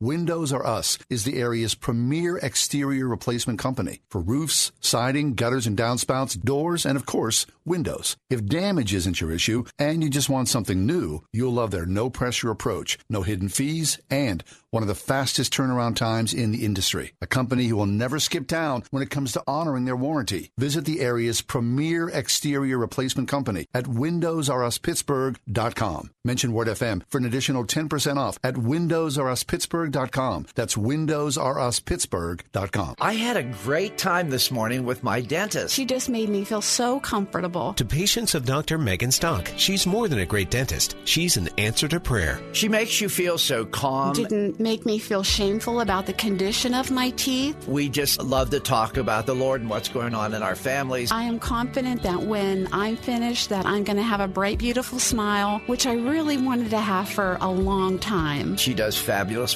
Windows R Us is the area's premier exterior replacement company for roofs, siding, gutters and downspouts, doors, and of course, windows. If damage isn't your issue and you just want something new, you'll love their no pressure approach, no hidden fees, and one of the fastest turnaround times in the industry. A company who will never skip town when it comes to honoring their warranty. Visit the area's premier exterior replacement company at WindowsRUsPittsburgh.com. Mention Word FM for an additional 10% off at WindowsRUsPittsburgh.com. That's WindowsRUsPittsburgh.com. I had a great time this morning with my dentist. She just made me feel so comfortable. To patients of Dr. Megan Stock, she's more than a great dentist. She's an answer to prayer. She makes you feel so calm. Didn't make me feel shameful about the condition of my teeth. We just love to talk about the Lord and what's going on in our families. I am confident that when I'm finished that I'm going to have a bright beautiful smile, which I really wanted to have for a long time. She does fabulous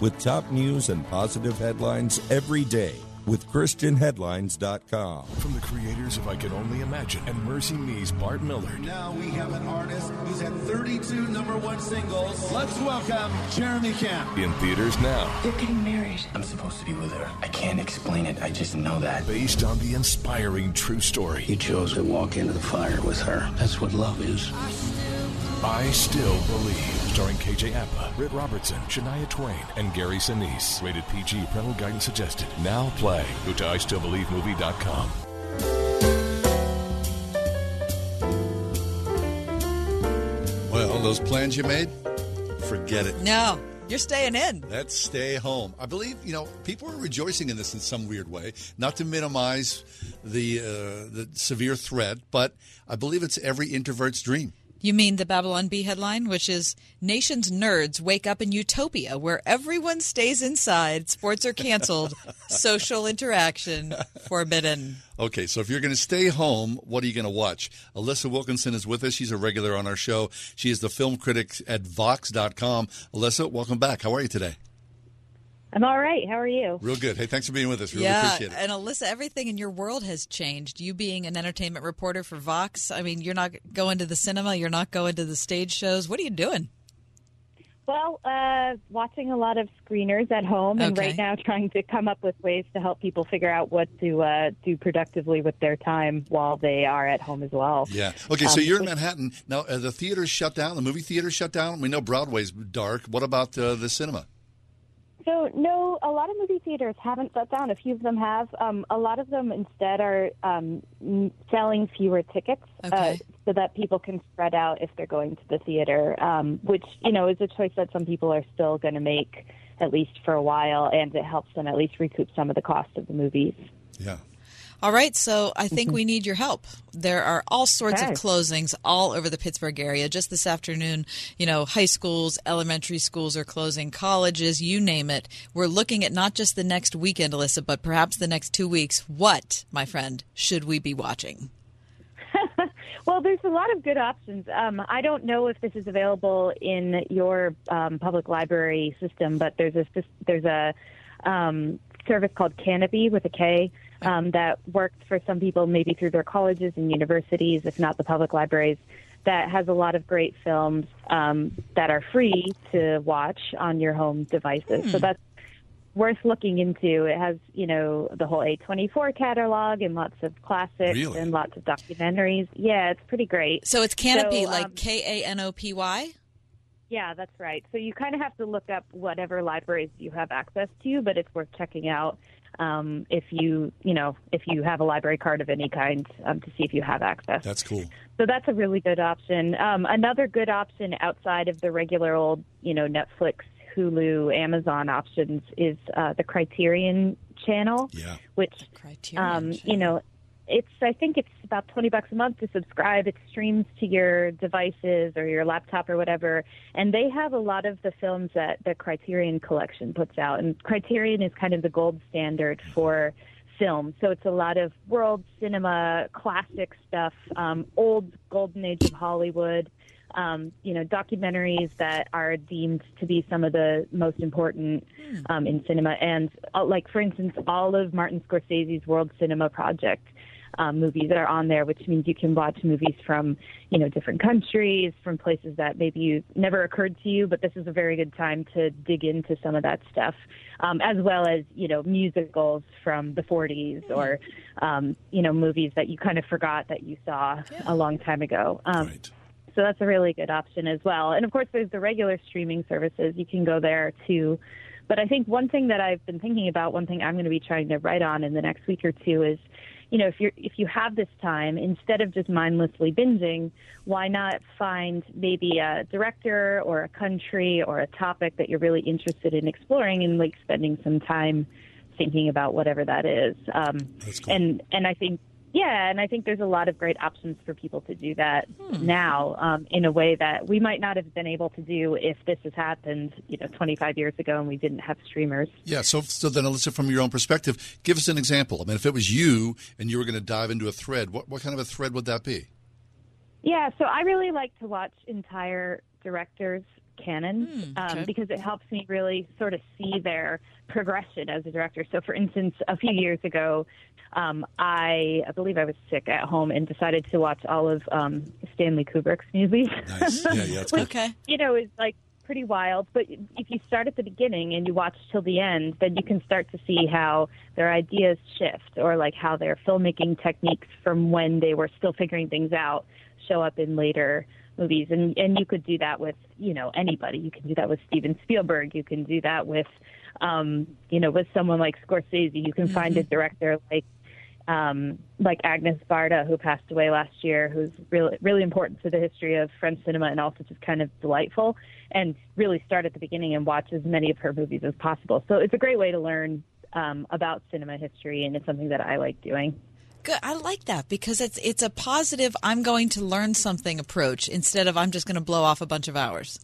with top news and positive headlines every day with ChristianHeadlines.com. From the creators of I Can Only Imagine and Mercy Me's Bart Millard. Now we have an artist who's had 32 number one singles. Let's welcome Jeremy Camp. In theaters now. They're getting married. I'm supposed to be with her. I can't explain it. I just know that. Based on the inspiring true story. You chose to walk into the fire with her. That's what love is. I Still Believe. Starring KJ Apa, Britt Robertson, Shania Twain, and Gary Sinise. Rated PG. Parental guidance suggested. Now play. Go to IStillBelieveMovie.com. Well, those plans you made, forget it. No, you're staying in. Let's stay home. I believe you know people are rejoicing in this in some weird way. Not to minimize the uh, the severe threat, but I believe it's every introvert's dream. You mean the Babylon Bee headline, which is Nation's nerds wake up in utopia where everyone stays inside, sports are canceled, social interaction forbidden. Okay, so if you're going to stay home, what are you going to watch? Alissa Wilkinson is with us. She's a regular on our show. She is the film critic at Vox.com. Alissa, welcome back. How are you today? I'm all right. How are you? Real good. Hey, thanks for being with us. Really yeah, appreciate it. and Alissa, everything in your world has changed. You being an entertainment reporter for Vox, I mean, you're not going to the cinema, you're not going to the stage shows. What are you doing? Well, uh, watching a lot of screeners at home, and Okay. right now trying to come up with ways to help people figure out what to uh, do productively with their time while they are at home as well. Yeah. Okay, so Um, you're in Manhattan. Now, uh, the theater's shut down, the movie theater's shut down. We know Broadway's dark. What about uh, the cinema? So no, a lot of movie theaters haven't shut down. A few of them have. Um, a lot of them instead are um, selling fewer tickets uh, so that people can spread out if they're going to the theater, um, which you know is a choice that some people are still going to make at least for a while, and it helps them at least recoup some of the cost of the movies. Yeah. All right, so I think we need your help. There are all sorts Okay. of closings all over the Pittsburgh area. Just this afternoon, you know, high schools, elementary schools are closing, colleges, you name it. We're looking at not just the next weekend, Alissa, but perhaps the next two weeks. What, my friend, should we be watching? Well, there's a lot of good options. Um, I don't know if this is available in your um, public library system, but there's a there's a um, service called Canopy with a K um, that works for some people, maybe through their colleges and universities, if not the public libraries. That has a lot of great films um, that are free to watch on your home devices. So that's worth looking into. It has, you know, the whole A24 catalog and lots of classics Really? and lots of documentaries. Yeah, it's pretty great. So it's Canopy, So, um, like K A N O P Y? yeah, that's right. So you kind of have to look up whatever libraries you have access to, but it's worth checking out um, if you, you know, if you have a library card of any kind um, to see if you have access. That's cool. So that's a really good option. Um, another good option outside of the regular old, you know, Netflix, Hulu, Amazon options is uh, the Criterion channel, yeah. which, um, you know, it's I think it's about twenty bucks a month to subscribe. It streams to your devices or your laptop or whatever, and they have a lot of the films that the Criterion Collection puts out. And Criterion is kind of the gold standard for film. So it's a lot of world cinema, classic stuff, um, old golden age of Hollywood. Um, you know, documentaries that are deemed to be some of the most important um, in cinema, and uh, like for instance, all of Martin Scorsese's World Cinema Project um, movies that are on there, which means you can watch movies from you know different countries, from places that maybe you never occurred to you. But this is a very good time to dig into some of that stuff, um, as well as you know musicals from the 40s or um, you know movies that you kind of forgot that you saw a long time ago. Um, So that's a really good option as well. And of course, there's the regular streaming services. You can go there too. But I think one thing that I've been thinking about, one thing I'm going to be trying to write on in the next week or two is, you know, if you're if you have this time, instead of just mindlessly binging, why not find maybe a director or a country or a topic that you're really interested in exploring and like spending some time thinking about whatever that is. Um, And and I think yeah, and I think there's a lot of great options for people to do that now um, in a way that we might not have been able to do if this has happened, you know, 25 years ago and we didn't have streamers. Yeah, so so then, Alissa, from your own perspective, give us an example. I mean, if it was you and you were going to dive into a thread, what, what kind of a thread would that be? Yeah, so I really like to watch entire directors' canon um, okay. because it helps me really sort of see their progression as a director. So, for instance, a few years ago, um, I, I believe I was sick at home and decided to watch all of um, Stanley Kubrick's movies. Nice. Yeah, yeah, that's Which, Okay. You know, is like pretty wild. But if you start at the beginning and you watch till the end, then you can start to see how their ideas shift or like how their filmmaking techniques from when they were still figuring things out show up in later movies. And and you could do that with you know anybody. You can do that with Steven Spielberg. You can do that with um, you know with someone like Scorsese. You can find a director like um, like Agnes Varda, who passed away last year, who's really really important to the history of French cinema and also just kind of delightful, and really start at the beginning and watch as many of her movies as possible. So it's a great way to learn um, about cinema history, and it's something that I like doing. Good. I like that because it's it's a positive. I'm going to learn something approach instead of I'm just going to blow off a bunch of hours.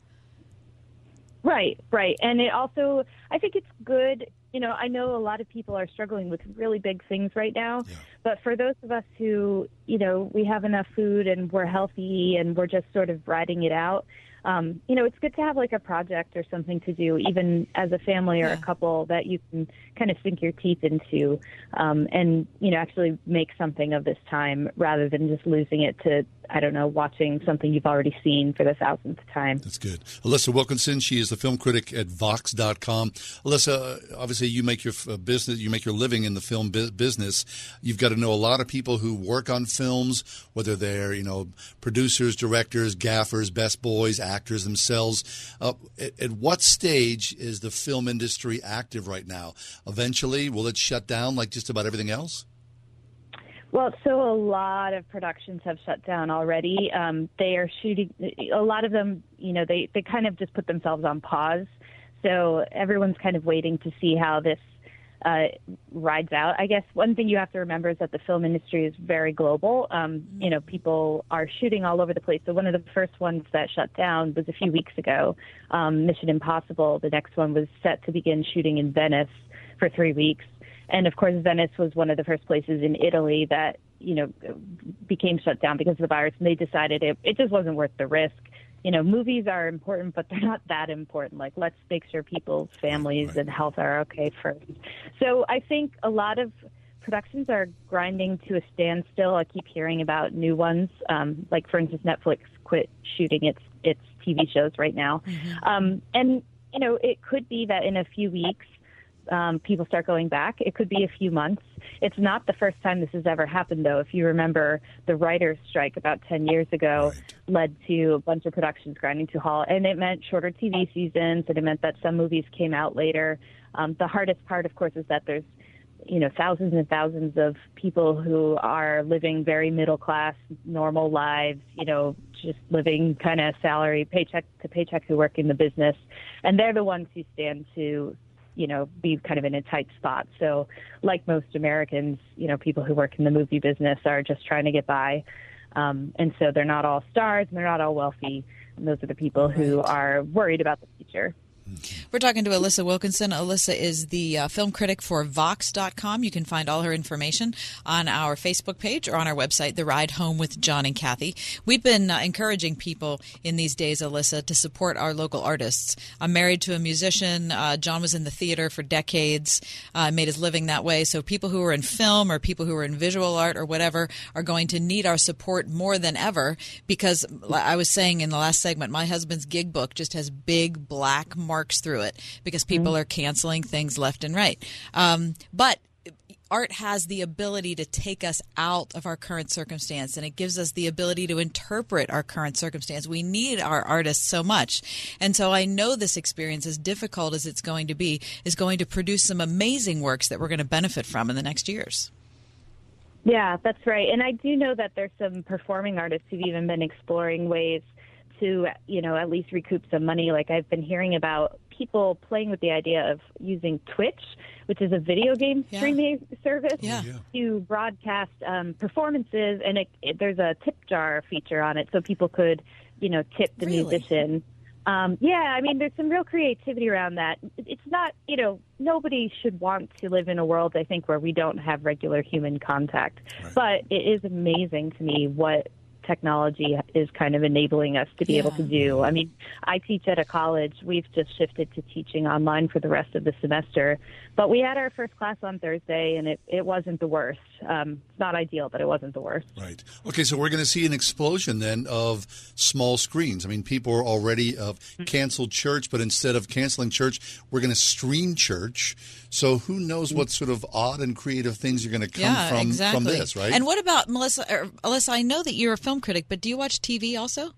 Right, right. And it also, I think it's good. You know, I know a lot of people are struggling with really big things right now, but for those of us who, you know, we have enough food and we're healthy and we're just sort of riding it out, um, you know, it's good to have like a project or something to do, even as a family or a couple that you can kind of sink your teeth into um, and, you know, actually make something of this time rather than just losing it to, I don't know, watching something you've already seen for the thousandth time. That's good. Alissa Wilkinson, she is the film critic at Vox.com. Alissa, obviously you make your uh, business, you make your living in the film bu- business. You've got to know a lot of people who work on films, whether they're, you know, producers, directors, gaffers, best boys, actors themselves. Uh, at, at what stage is the film industry active right now? Eventually, will it shut down like just about everything else? Well, so a lot of productions have shut down already. Um, they are shooting. A lot of them, you know, they they kind of just put themselves on pause. So everyone's kind of waiting to see how this uh, rides out. I guess one thing you have to remember is that the film industry is very global. Um, you know, people are shooting all over the place. So one of the first ones that shut down was a few weeks ago. Um, Mission Impossible. The next one was set to begin shooting in Venice for three weeks. And of course, Venice was one of the first places in Italy that you know became shut down because of the virus, and they decided it it just wasn't worth the risk. You know, movies are important, but they're not that important. Like, let's make sure people's families and health are okay first. So I think a lot of productions are grinding to a standstill. I keep hearing about new ones, um, like for instance, Netflix quit shooting its its TV shows right now, um, and you know, it could be that in a few weeks um, people start going back. It could be a few months. It's not the first time this has ever happened, though. If you remember, the writers' strike about 10 years ago led to a bunch of productions grinding to a halt, and it meant shorter TV seasons, and it meant that some movies came out later. Um, the hardest part, of course, is that there's you know thousands and thousands of people who are living very middle class normal lives you know just living kind of salary paycheck to paycheck who work in the business and they're the ones who stand to you know, be kind of in a tight spot. So, like most Americans, you know, people who work in the movie business are just trying to get by. Um, and so they're not all stars and they're not all wealthy. And those are the people who are worried about the future. We're talking to Alissa Wilkinson. Alissa is the uh, film critic for Vox.com. You can find all her information on our Facebook page or on our website, The Ride Home with John and Kathy. We've been uh, encouraging people in these days, Alissa, to support our local artists. I'm married to a musician. Uh, John was in the theater for decades, uh, made his living that way. So people who are in film or people who are in visual art or whatever are going to need our support more than ever because I was saying in the last segment, my husband's gig book just has big black marks through it because people are canceling things left and right. Um, but art has the ability to take us out of our current circumstance and it gives us the ability to interpret our current circumstance. We need our artists so much. And so I know this experience, as difficult as it's going to be, is going to produce some amazing works that we're going to benefit from in the next years. Yeah, that's right. And I do know that there's some performing artists who've even been exploring ways to, you know, at least recoup some money. Like I've been hearing about people playing with the idea of using Twitch, which is a video game streaming service, to broadcast um, performances. And it, it, there's a tip jar feature on it, so people could, you know, tip the musician. Um, yeah, I mean, there's some real creativity around that. It's not, you know, nobody should want to live in a world, I think, where we don't have regular human contact. But it is amazing to me what technology is kind of enabling us to be able to do. I mean, I teach at a college. We've just shifted to teaching online for the rest of the semester. But we had our first class on Thursday, and it, it wasn't the worst. Um, it's not ideal, but it wasn't the worst. Right. Okay, so we're going to see an explosion then of small screens. I mean, people are already of canceled church, but instead of canceling church, we're going to stream church. So who knows what sort of odd and creative things are going to come yeah, from exactly. from this, right? And what about Melissa? Or, Alissa, I know that you're a film critic, but do you watch TV also?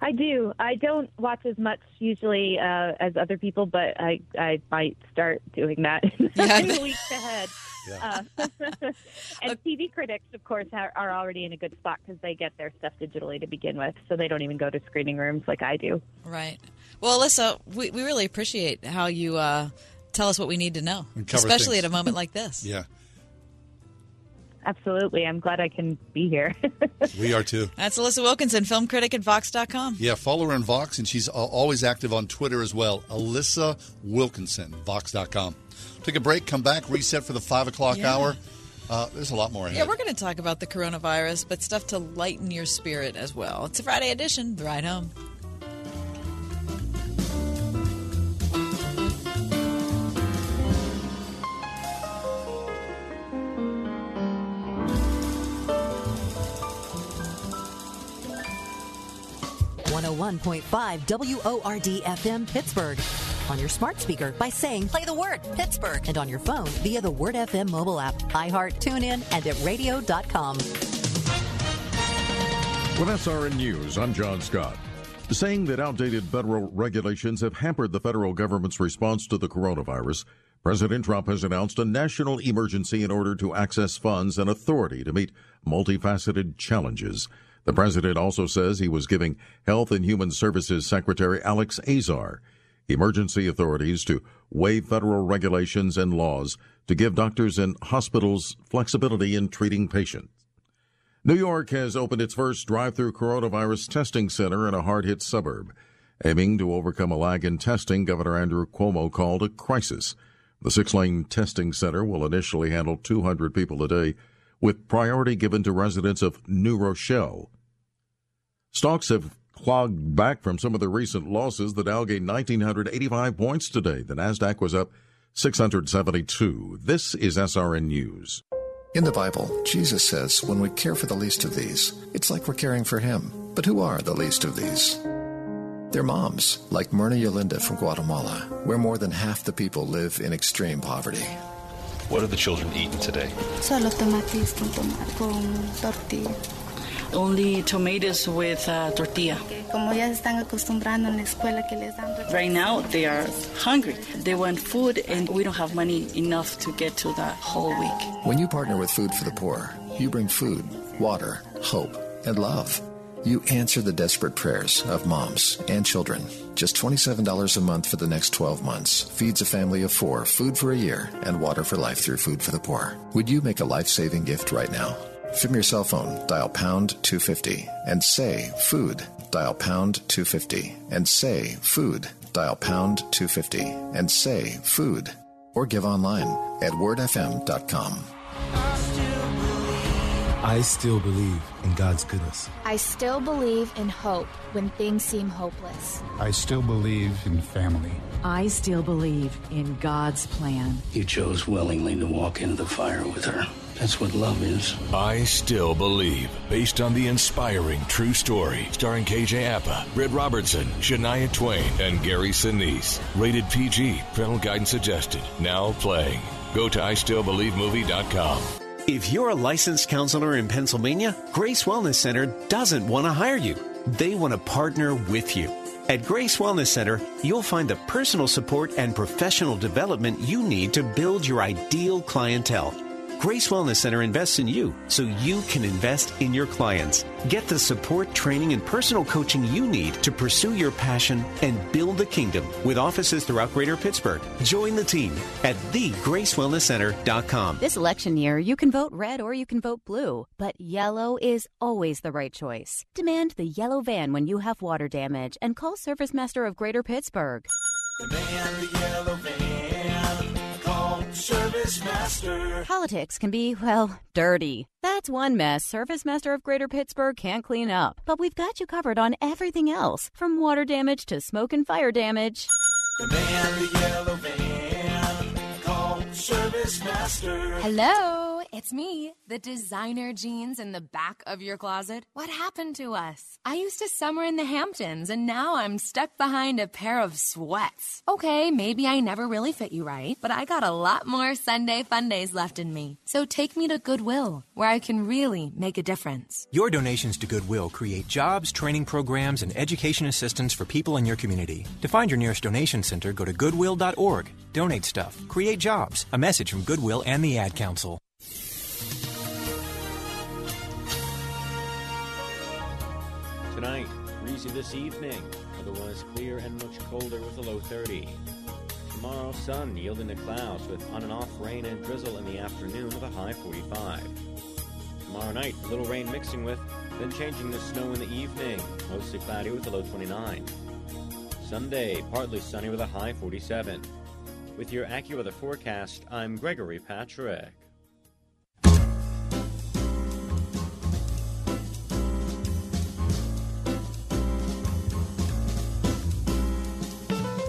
I do. I don't watch as much usually uh, as other people, but I I might start doing that in the weeks ahead. Uh, and TV critics, of course, are, are already in a good spot because they get their stuff digitally to begin with, so they don't even go to screening rooms like I do. Right. Well, Alissa, we, we really appreciate how you uh, tell us what we need to know, especially things. at a moment like this. Yeah, Absolutely. I'm glad I can be here. we are too. That's Alissa Wilkinson, film critic at Vox.com. Yeah, follow her on Vox, and she's always active on Twitter as well. Alissa Wilkinson, Vox.com. Take a break, come back, reset for the 5 o'clock Yeah. hour. Uh, there's a lot more ahead. Yeah, we're going to talk about the coronavirus, but stuff to lighten your spirit as well. It's a Friday edition, The Ride Home. One hundred one point five WORD FM Pittsburgh. On your smart speaker by saying play the word Pittsburgh and on your phone via the Word FM mobile app, iHeart, TuneIn, and at radio.com. With SRN News, I'm John Scott. Saying that outdated federal regulations have hampered the federal government's response to the coronavirus, President Trump has announced a national emergency in order to access funds and authority to meet multifaceted challenges. The president also says he was giving Health and Human Services Secretary Alex Azar emergency authorities to waive federal regulations and laws to give doctors and hospitals flexibility in treating patients. New York has opened its first drive-through coronavirus testing center in a hard-hit suburb. Aiming to overcome a lag in testing, Governor Andrew Cuomo called a crisis. The six-lane testing center will initially handle 200 people a day, with priority given to residents of New Rochelle. Stocks have clogged back from some of the recent losses. The Dow gained 1,985 points today. The Nasdaq was up 672. This is SRN News. In the Bible, Jesus says when we care for the least of these, it's like we're caring for Him. But who are the least of these? They're moms, like Myrna Yolinda from Guatemala, where more than half the people live in extreme poverty. What are the children eating today? Solo tomates con, toma- con tortilla. Only tomatoes with uh, tortilla. Como ya se están acostumbrando en la escuela que les dan Right now, they are hungry. They want food, and we don't have money enough to get to that whole week. When you partner with Food for the Poor, you bring food, water, hope, and love. You answer the desperate prayers of moms and children. Just $27 a month for the next 12 months feeds a family of four food for a year and water for life through Food for the Poor. Would you make a life saving gift right now? From your cell phone, dial pound 250 and say food. Dial pound 250 and say food. Dial pound 250 and say food. Or give online at wordfm.com. I still believe in God's goodness. I still believe in hope when things seem hopeless. I still believe in family. I still believe in God's plan. You chose willingly to walk into the fire with her. That's what love is. I Still Believe, based on the inspiring true story, starring KJ Apa, Britt Robertson, Shania Twain, and Gary Sinise. Rated PG, parental guidance suggested. Now playing. Go to IStillBelieveMovie.com. If you're a licensed counselor in Pennsylvania, Grace Wellness Center doesn't want to hire you. They want to partner with you. At Grace Wellness Center, you'll find the personal support and professional development you need to build your ideal clientele. Grace Wellness Center invests in you so you can invest in your clients. Get the support, training, and personal coaching you need to pursue your passion and build the kingdom with offices throughout Greater Pittsburgh. Join the team at thegracewellnesscenter.com. This election year, you can vote red or you can vote blue, but yellow is always the right choice. Demand the yellow van when you have water damage and call Service Master of Greater Pittsburgh. Demand the yellow van. Service Master. Politics can be, well, dirty. That's one mess Service Master of Greater Pittsburgh can't clean up. But we've got you covered on everything else, from water damage to smoke and fire damage. Demand the yellow van. Call Hello, it's me, the designer jeans in the back of your closet. What happened to us? I used to summer in the Hamptons, and now I'm stuck behind a pair of sweats. Okay, maybe I never really fit you right, but I got a lot more Sunday fun days left in me. So take me to Goodwill, where I can really make a difference. Your donations to Goodwill create jobs, training programs, and education assistance for people in your community. To find your nearest donation center, go to goodwill.org. Donate stuff, create jobs. A message from Goodwill and the Ad Council. Tonight, breezy this evening, otherwise clear and much colder with a low 30. Tomorrow, sun yielding to clouds with on and off rain and drizzle in the afternoon with a high 45. Tomorrow night, little rain mixing with, then changing to snow in the evening, mostly cloudy with a low 29. Sunday, partly sunny with a high 47. With your AccuWeather forecast, I'm Gregory Patrick.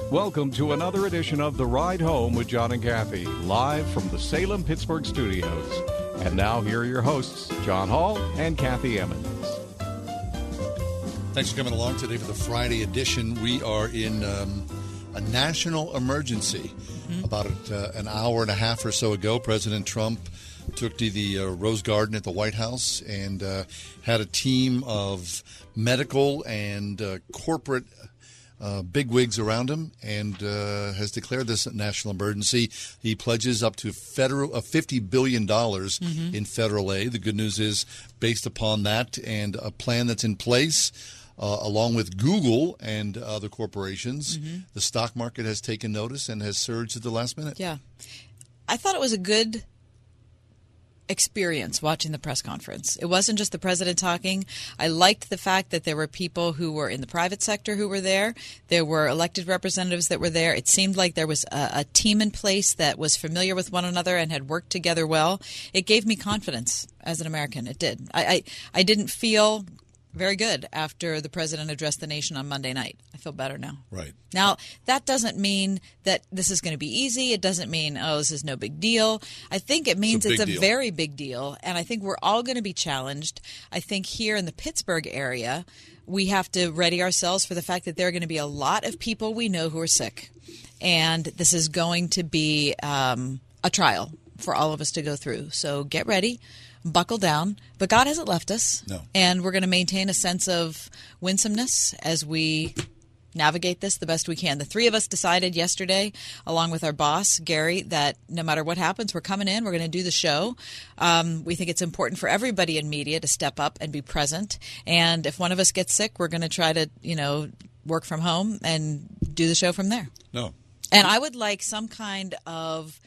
Welcome to another edition of The Ride Home with John and Kathy, live from the Salem Pittsburgh studios. And now, here are your hosts, John Hall and Kathy Emmons. Thanks for coming along today for the Friday edition. We are in um, a national emergency. About uh, an hour and a half or so ago, President Trump took to the uh, Rose Garden at the White House and uh, had a team of medical and uh, corporate uh, bigwigs around him and uh, has declared this a national emergency. He pledges up to federal uh, fifty billion dollars Mhm. in federal aid. The good news is, based upon that and a plan that's in place. Uh, along with Google and other corporations, Mhm. the stock market has taken notice and has surged at the last minute. Yeah. I thought it was a good experience watching the press conference. It wasn't just the president talking. I liked the fact that there were people who were in the private sector who were there. There were elected representatives that were there. It seemed like there was a, a team in place that was familiar with one another and had worked together well. It gave me confidence as an American. It did. I, I, I didn't feel very good after the president addressed the nation on Monday night. I feel better now. Right. Now, that doesn't mean that this is going to be easy. It doesn't mean, oh, this is no big deal. I think it means big it's a very big deal. And I think we're all going to be challenged. I think here in the Pittsburgh area, we have to ready ourselves for the fact that there are going to be a lot of people we know who are sick. And this is going to be um, a trial for all of us to go through. So get ready, buckle down. But God hasn't left us. No. And we're going to maintain a sense of winsomeness as we navigate this the best we can. The three of us decided yesterday, along with our boss, Gary, that no matter what happens, we're coming in, we're going to do the show. Um, we think it's important for everybody in media to step up and be present. And if one of us gets sick, we're going to try to, you know, work from home and do the show from there. No. And I would like some kind of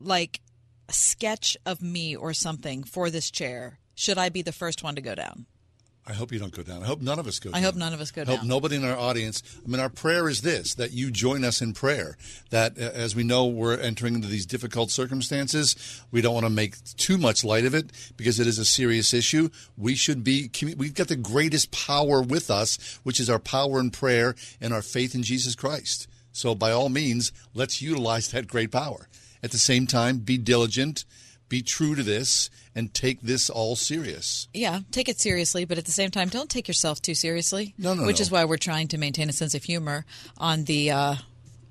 like sketch of me or something for this chair. Should I be the first one to go down? I hope you don't go down. I hope none of us go I down. hope none of us go I hope down. nobody in our audience. I mean, our prayer is this: that you join us in prayer. That, uh, as we know, we're entering into these difficult circumstances. We don't want to make too much light of it because it is a serious issue. We should be. We've got the greatest power with us, which is our power in prayer and our faith in Jesus Christ. So, by all means, let's utilize that great power. At the same time, be diligent, be true to this, and take this all serious. Yeah, take it seriously, but at the same time, don't take yourself too seriously. No, no, Which no. is why we're trying to maintain a sense of humor on the. Uh,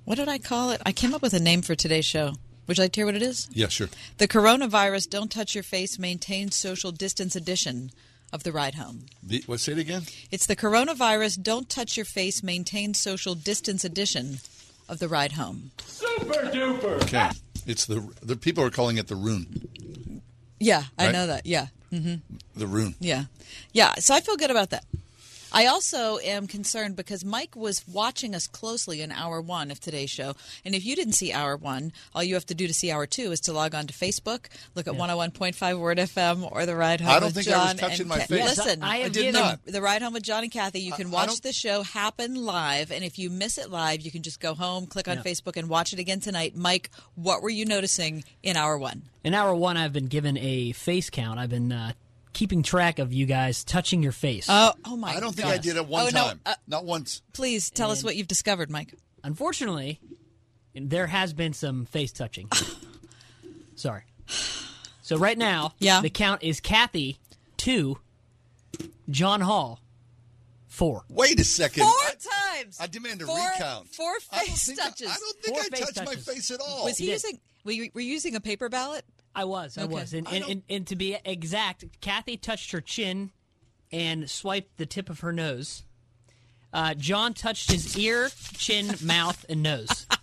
what did I call it? I came up with a name for today's show. Would you like to hear what it is? Yeah, sure. The coronavirus don't touch your face, maintain social distance edition of the ride home. The, what? Say it again. It's the coronavirus don't touch your face, maintain social distance edition of the ride home. Super duper. Okay. It's the the people are calling it the rune. Yeah, I know that. Yeah. hmm The rune. Yeah. Yeah. So I feel good about that. I also am concerned because Mike was watching us closely in hour one of today's show. And if you didn't see hour one, all you have to do to see hour two is to log on to Facebook, look at 101.5 Word FM or The Ride Home I don't with think John I was touching and my Ca- face. Listen, I, the- did not. The Ride Home with John and Kathy, you can I- I watch don't- the show happen live. And if you miss it live, you can just go home, click on Yeah. Facebook, and watch it again tonight. Mike, what were you noticing in hour one? In hour one, I've been given a face count. I've been uh, keeping track of you guys touching your face. Oh, oh my god. I don't think God. I did it one Oh, no, time. uh, Not once. Please tell us what you've discovered, Mike. Unfortunately, there has been some face touching. Sorry. So right now, Yeah. the count is Kathy two, John Hall four. Wait a second. Four I, times. I demand a Four- recount. Four I don't face I- touches. I don't think Four I face touched my face at all. Was he did. using? Were you, were you using a paper ballot? I was, I Okay. was, and I and, and and to be exact, Kathy touched her chin and swiped the tip of her nose. Uh, John touched his ear, chin, mouth, and nose.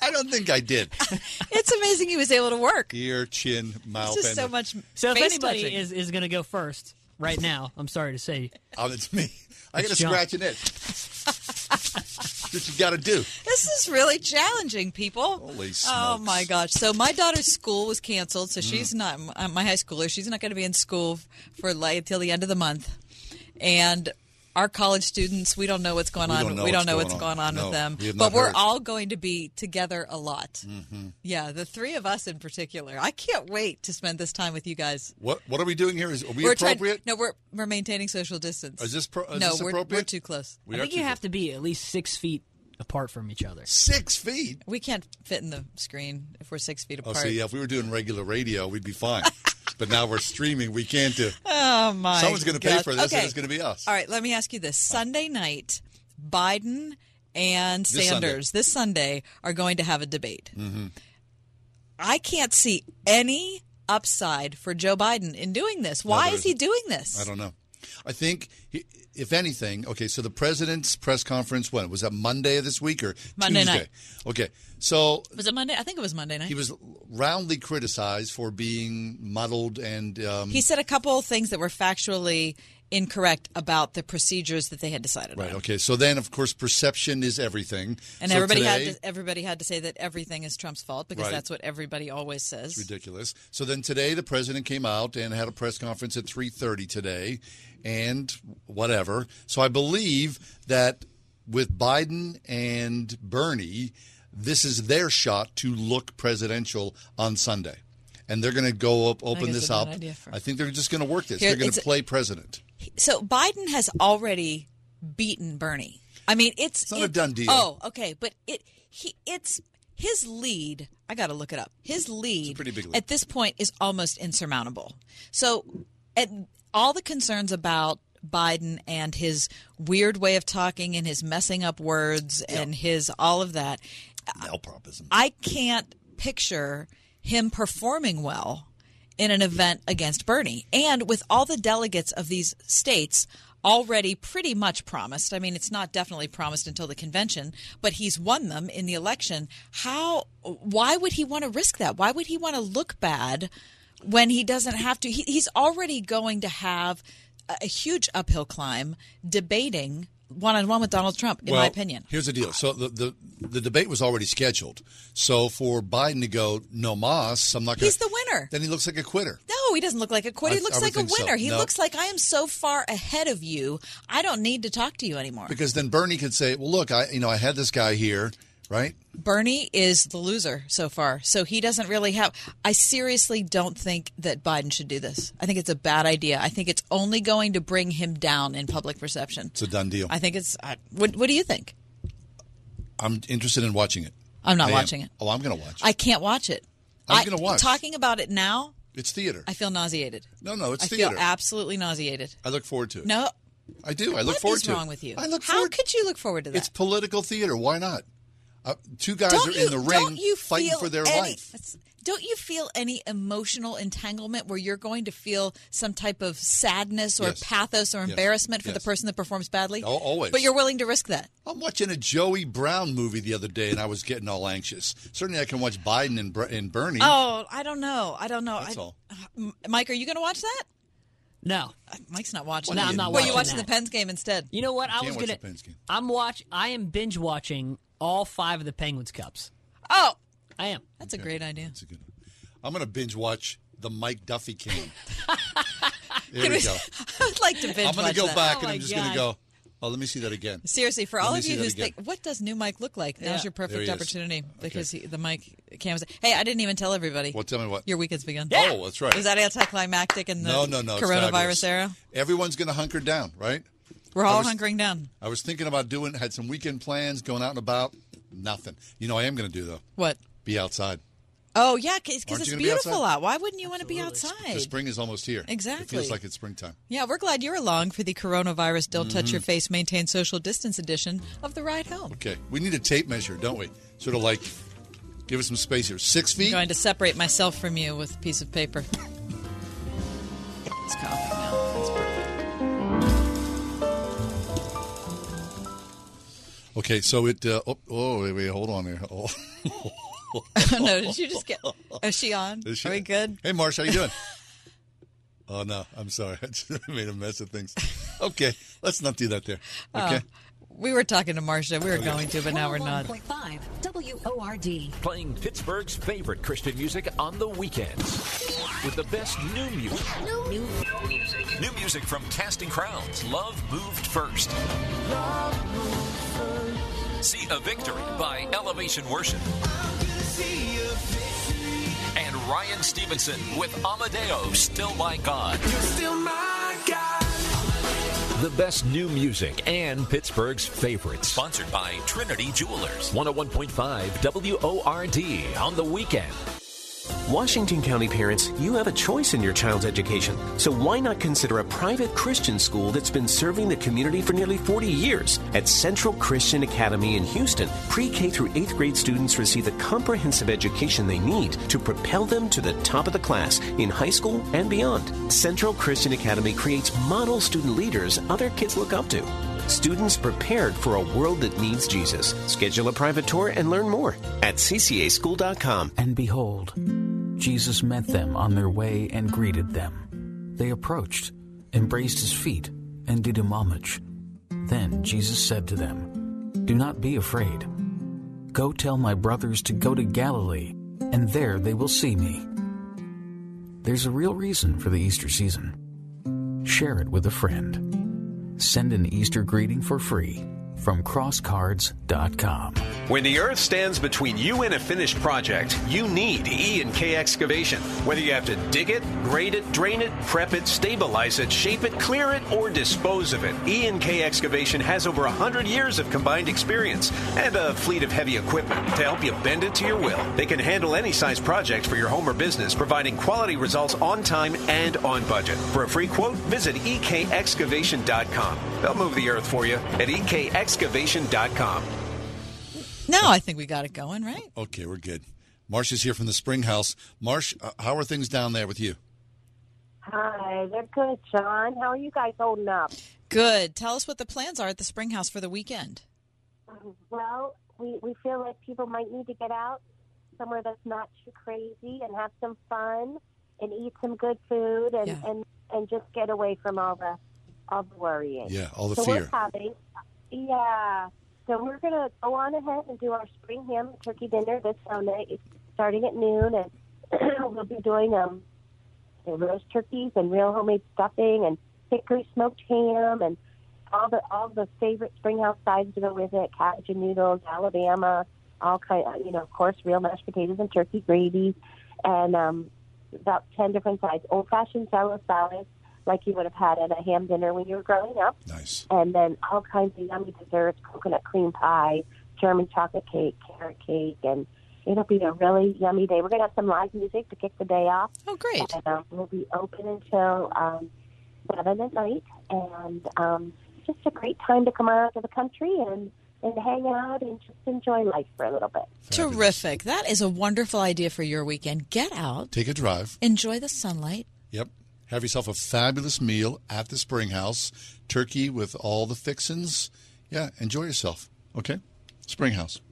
I don't think I did. It's amazing he was able to work. Ear, chin, mouth, It's just and so much. So if anybody touching. is, is going to go first right now, I'm sorry to say, Oh, it's me. I got It's to scratch an itch. What you got to do. This is really challenging, people. Holy Oh my gosh! So my daughter's school was canceled, so Mm. she's not uh, my high schooler. She's not going to be in school for like until the end of the month, and. Our college students, we don't know what's going We on. don't know we don't what's know going what's on. going on No, with them. we But we're heard. all going to be together a lot. Mhm. Yeah, the three of us in particular. I can't wait to spend this time with you guys. What What are we doing here? Is are we are appropriate? no, we're we're maintaining social distance. Is this pro- is no, this we're, appropriate? we're too close. We I think too you have to be at least six feet apart from each other. Six feet. We can't fit in the screen if we're six feet apart. Oh, apart. see, yeah, if we were doing regular radio, we'd be fine. but now we're streaming. We can't do. Oh my! Someone's going to pay for this, Okay. and it's going to be us. All right, let me ask you this: Sunday night, Biden and This Sunday. Sanders this Sunday are going to have a debate. Mm-hmm. I can't see any upside for Joe Biden in doing this. Why there is he doing this? I don't know. I think, if anything, okay. So the president's press conference when was that Monday of this week or Monday Tuesday? night. Okay, so Was it Monday? I think it was Monday night. he was roundly criticized for being muddled and um, He said a couple of things that were factually incorrect about the procedures that they had decided right. on. Okay, so then of course perception is everything, And So everybody today, had to, everybody had to say that everything is Trump's fault because Right. that's what everybody always says. ridiculous. So then today the president came out and had a press conference at 3:30 today and whatever. So I believe that with Biden and Bernie this is their shot to look presidential on Sunday. And they're going to go up open this it's a bad up. for- I think they're just going to work this. Here, they're going to play president. So Biden has already beaten Bernie. I mean, it's It's not a done deal. Oh, okay, but it he it's his lead. I got to look it up. His lead, pretty big lead. at this point is almost insurmountable. So, at all the concerns about Biden and his weird way of talking and his messing up words and his all of that, Malpropism. I can't picture him performing well in an event against Bernie. And with all the delegates of these states already pretty much promised, I mean, it's not definitely promised until the convention, but he's won them in the election. How, why would he want to risk that? Why would he want to look bad when he doesn't have to? He, he's already going to have a, a huge uphill climb debating one on one with Donald Trump, in well, my opinion. Here's the deal. So the, the the debate was already scheduled. So for Biden to go no mas, I'm not Gonna, He's the winner. Then he looks like a quitter. No, he doesn't look like a quitter. I- He looks like a think so. winner. He No. looks like I am so far ahead of you. I don't need to talk to you anymore. Because then Bernie could say, "Well, look, I you know I had this guy here, right? Bernie is the loser so far, so he doesn't really have. I seriously don't think that Biden should do this. I think it's a bad idea. I think it's only going to bring him down in public perception. It's a done deal. I think it's. I, what, what do you think? I'm interested in watching it. I'm not I am. watching it. Oh, I'm going to watch. I can't watch it. I'm gonna watch. Talking about it now, It's theater. I feel nauseated. No, no, it's I theater. feel absolutely nauseated. I look forward to it. No, I do. I look what forward is to wrong it. with you? I look How forward. could you look forward to that? It's political theater. Why not? Uh, two guys Don't are you- in the ring you fighting for their any- life. Don't you feel any emotional entanglement where you're going to feel some type of sadness or Yes. pathos or Yes. embarrassment for the person that performs badly? Al- always. But you're willing to risk that. I'm watching a Joey Brown movie the other day, and I was getting all anxious. Certainly, I can watch Biden and, Ber- and Bernie. Oh, I don't know. I don't know. That's I- all. Mike, are you going to watch that? No, Mike's not watching. No. I'm not Were you watching watching that. the Pens game instead? You know what? I Can't was gonna. the Pens game. I'm watch. I am binge watching all five of the Penguins cups. Oh, I am. that's a great idea. I'm going to binge watch the Mike Duffy King. there Can we we- go. I would like to binge I'm going to go that. back Oh and I'm just going to go. Oh, let me see that again. Seriously, for Let all of you that who think, what does new Mike look like? Now's your perfect he is. opportunity because he, the Mike canvas. Hey, I didn't even tell everybody. Well, tell me what. Your weekend's begun. Yeah. Oh, that's right. Is that anticlimactic in the no, no, no. coronavirus era? Everyone's going to hunker down, right? We're all was- hunkering down. I was thinking about doing, had some weekend plans, going out and about. Nothing. You know, I am going to do though. What? Be outside. Oh yeah, because it's you gonna be beautiful out. Why wouldn't you want to be outside? The spring is almost here. It Exactly. feels like it's springtime. Yeah, we're glad you're along for the coronavirus Don't Touch Mhm. Your Face, Maintain Social Distance edition of the ride home. Okay, we need a tape measure, don't we? Sort of like, give us some space here. Six feet. I'm feet. going to separate myself from you with a piece of paper. It's coughing Okay, so it. Uh, oh, oh, wait, wait, hold on here. Oh. no, did you just get? Is she on? Is she- Are we good? Hey, Marsh, how you doing? oh no, I'm sorry. I just made a mess of things. Okay, let's not do that there. Okay. Uh, we were talking to Marcia. We were going to, but now we're not. 101.5 WORD. Playing Pittsburgh's favorite Christian music on the weekends with the best new music. New music. New music from Casting Crowns. Love moved first. See a victory by Elevation Worship. And Ryan Stevenson with Amadeo, Still My God. The best new music and Pittsburgh's favorites. Sponsored by Trinity Jewelers. 101.5 WORD on the weekend. Washington County parents, you have a choice in your child's education. So why not consider a private Christian school that's been serving the community for nearly 40 years? At Central Christian Academy in Houston, pre K through 8th grade students receive the comprehensive education they need to propel them to the top of the class in high school and beyond. Central Christian Academy creates model student leaders other kids look up to. Students prepared for a world that needs Jesus. Schedule a private tour and learn more at ccaschool.com. And behold, Jesus met them on their way and greeted them. They approached, embraced his feet, and did him homage. Then Jesus said to them, Do not be afraid. Go tell my brothers to go to Galilee, and there they will see me. There's a real reason for the Easter season. Share it with a friend. Send an Easter greeting for free from crosscards.com. When the earth stands between you and a finished project, you need E and K excavation. Whether you have to dig it, grade it, drain it, prep it, stabilize it, shape it, clear it, or dispose of it, E and K excavation has over 100 years of combined experience and a fleet of heavy equipment to help you bend it to your will. They can handle any size project for your home or business, providing quality results on time and on budget. For a free quote, visit ekexcavation.com. They'll move the earth for you at ekexcavation.com. Now I think we got it going, right? Okay, we're good. Marsh is here from the Spring House. Marsh, uh, how are things down there with you? Hi, they're good, John. How are you guys holding up? Good. Tell us what the plans are at the Spring House for the weekend. Well, we, we feel like people might need to get out somewhere that's not too crazy and have some fun and eat some good food and, and, and just get away from all the the worrying. Yeah, all the so fear. We're having, yeah. So we're gonna go on ahead and do our spring ham and turkey dinner this Sunday, It's starting at noon, and we'll be doing um roast turkeys and real homemade stuffing and hickory smoked ham and all the all the favorite spring house sides to go with it: cabbage and noodles, Alabama, all kind. Of, you know, of course, real mashed potatoes and turkey gravy, and um, about ten different sides: old fashioned salad salads, like you would have had at a ham dinner when you were growing up. Nice. And then all kinds of yummy desserts: coconut cream pie, German chocolate cake, carrot cake, and it'll be a really yummy day. We're gonna have some live music to kick the day off. Oh, great! And um, we'll be open until um, seven at night, and um, just a great time to come out to the country and and hang out and just enjoy life for a little bit. Terrific. That is a wonderful idea for your weekend. Get out, Take a drive. enjoy the sunlight. Yep. Have yourself a fabulous meal at the Spring House. Turkey with all the fixins. Yeah, enjoy yourself. Okay? Spring House.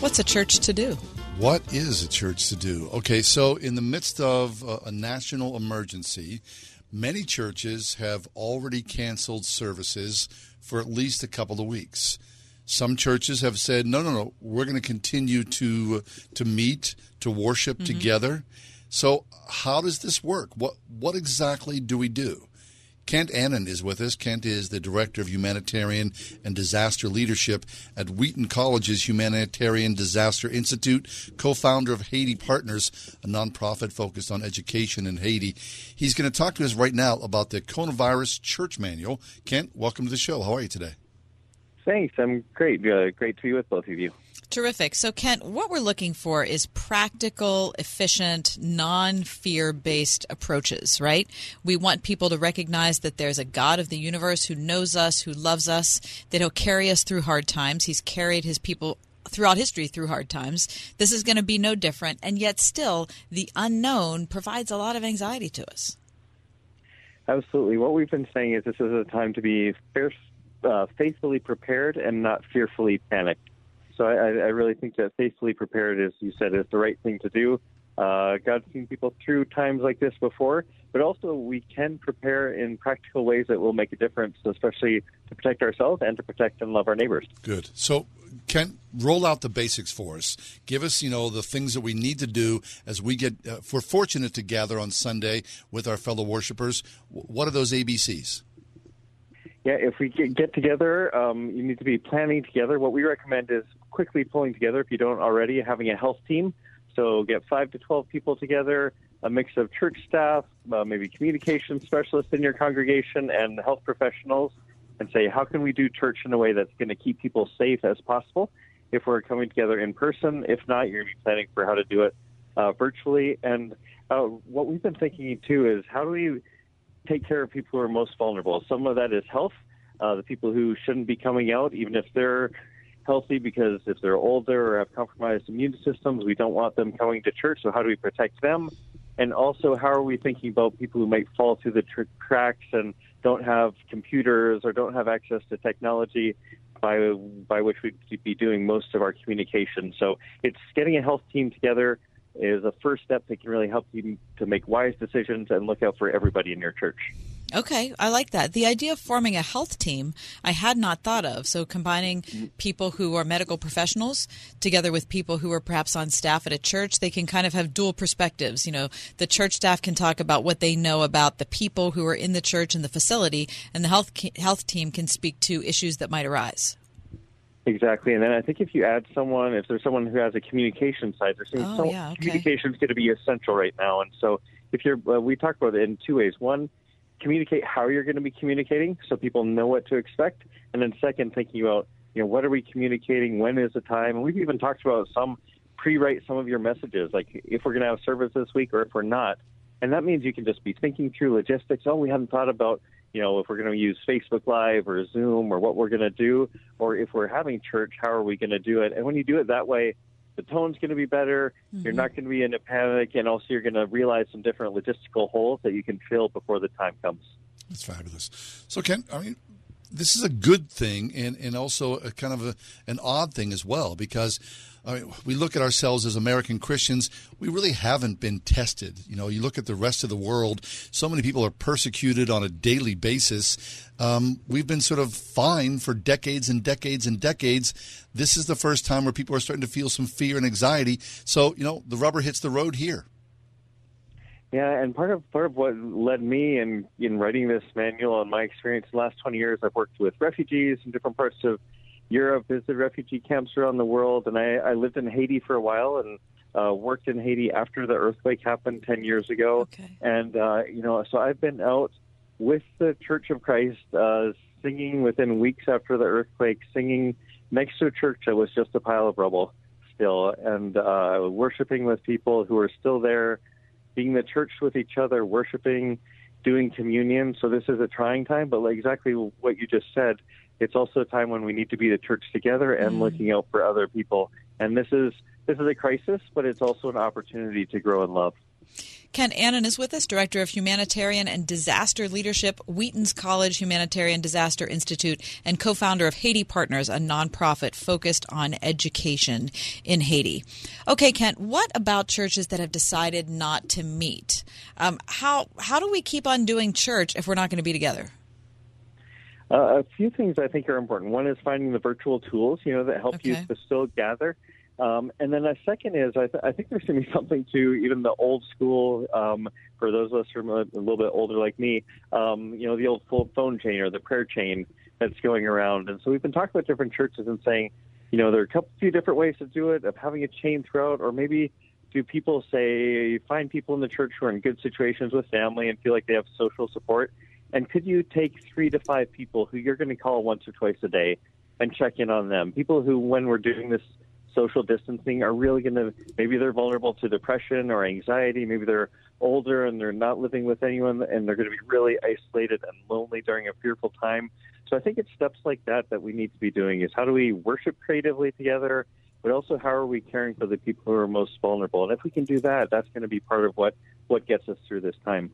What's a church to do? What is a church to do? Okay, so in the midst of a, a national emergency, many churches have already canceled services for at least a couple of weeks. Some churches have said, "No, no, no, we're going to continue to to meet, to worship Mhm. together." So, how does this work? What what exactly do we do? Kent Annan is with us. Kent is the Director of Humanitarian and Disaster Leadership at Wheaton College's Humanitarian Disaster Institute, co founder of Haiti Partners, a nonprofit focused on education in Haiti. He's going to talk to us right now about the Coronavirus Church Manual. Kent, welcome to the show. How are you today? Thanks. I'm great. Uh, great to be with both of you. Terrific. So, Kent, what we're looking for is practical, efficient, non fear based approaches, right? We want people to recognize that there's a God of the universe who knows us, who loves us, that he'll carry us through hard times. He's carried his people throughout history through hard times. This is going to be no different. And yet, still, the unknown provides a lot of anxiety to us. Absolutely. What we've been saying is this is a time to be fair, uh, faithfully prepared and not fearfully panicked. So I, I really think that faithfully prepared, as you said, is the right thing to do. Uh, God's seen people through times like this before, but also we can prepare in practical ways that will make a difference, especially to protect ourselves and to protect and love our neighbors. Good. So, Kent, roll out the basics for us. Give us, you know, the things that we need to do as we get. Uh, if we're fortunate to gather on Sunday with our fellow worshipers, what are those ABCs? Yeah, if we get, get together, um, you need to be planning together. What we recommend is quickly pulling together, if you don't already, having a health team. So get five to 12 people together, a mix of church staff, uh, maybe communication specialists in your congregation, and health professionals, and say, how can we do church in a way that's going to keep people safe as possible if we're coming together in person? If not, you're going to be planning for how to do it uh, virtually. And uh, what we've been thinking too is how do we take care of people who are most vulnerable. Some of that is health, uh, the people who shouldn't be coming out, even if they're healthy, because if they're older or have compromised immune systems, we don't want them coming to church. So, how do we protect them? And also, how are we thinking about people who might fall through the tr- cracks and don't have computers or don't have access to technology? By, by which we'd be doing most of our communication. So it's getting a health team together is a first step that can really help you to make wise decisions and look out for everybody in your church. Okay, I like that. The idea of forming a health team, I had not thought of. So combining people who are medical professionals together with people who are perhaps on staff at a church, they can kind of have dual perspectives. You know, the church staff can talk about what they know about the people who are in the church and the facility, and the health health team can speak to issues that might arise. Exactly, and then I think if you add someone, if there's someone who has a communication side, there's Oh, so, yeah, okay. communication is going to be essential right now. And so, if you're, uh, we talk about it in two ways. One, communicate how you're going to be communicating, so people know what to expect. And then second, thinking about, you know, what are we communicating? When is the time? And we've even talked about some pre-write some of your messages, like if we're going to have service this week or if we're not. And that means you can just be thinking through logistics. Oh, we haven't thought about, you know, if we're going to use Facebook Live or Zoom or what we're going to do, or if we're having church, how are we going to do it? And when you do it that way, the tone's going to be better. You're Mhm. not going to be in a panic, and also you're going to realize some different logistical holes that you can fill before the time comes. That's fabulous. So, Ken, I mean, this is a good thing and, and also a kind of a, an odd thing as well because I mean, we look at ourselves as American Christians, we really haven't been tested. You know, you look at the rest of the world, so many people are persecuted on a daily basis. Um, we've been sort of fine for decades and decades and decades. This is the first time where people are starting to feel some fear and anxiety. So, you know, the rubber hits the road here. Yeah, and part of part of what led me in in writing this manual and my experience in the last 20 years, I've worked with refugees in different parts of Europe, visited refugee camps around the world, and I, I lived in Haiti for a while and uh, worked in Haiti after the earthquake happened 10 years ago. Okay. And uh, you know, so I've been out with the Church of Christ, uh, singing within weeks after the earthquake, singing next to a church that was just a pile of rubble still, and uh, worshiping with people who are still there being the church with each other, worshiping, doing communion. So this is a trying time, but like exactly what you just said, it's also a time when we need to be the church together and Mm. looking out for other people. And this is this is a crisis, but it's also an opportunity to grow in love. Kent Annan is with us, Director of Humanitarian and Disaster Leadership, Wheaton's College Humanitarian Disaster Institute, and co founder of Haiti Partners, a nonprofit focused on education in Haiti. Okay, Kent, what about churches that have decided not to meet? Um, how, how do we keep on doing church if we're not going to be together? Uh, a few things I think are important. One is finding the virtual tools, you know, that help Okay. you to still gather. Um, and then a second is I, th- I think there's going to be something to even the old school, um, for those of us who are a little bit older like me, um, you know, the old full phone chain or the prayer chain that's going around. And so we've been talking about different churches and saying, you know, there are a couple few different ways to do it, of having a chain throughout, or maybe do people say find people in the church who are in good situations with family and feel like they have social support? And could you take three to five people who you're going to call once or twice a day and check in on them? People who, when we're doing this social distancing, are really going to maybe they're vulnerable to depression or anxiety. Maybe they're older and they're not living with anyone and they're going to be really isolated and lonely during a fearful time. So I think it's steps like that that we need to be doing is how do we worship creatively together, but also how are we caring for the people who are most vulnerable? And if we can do that, that's going to be part of what, what gets us through this time.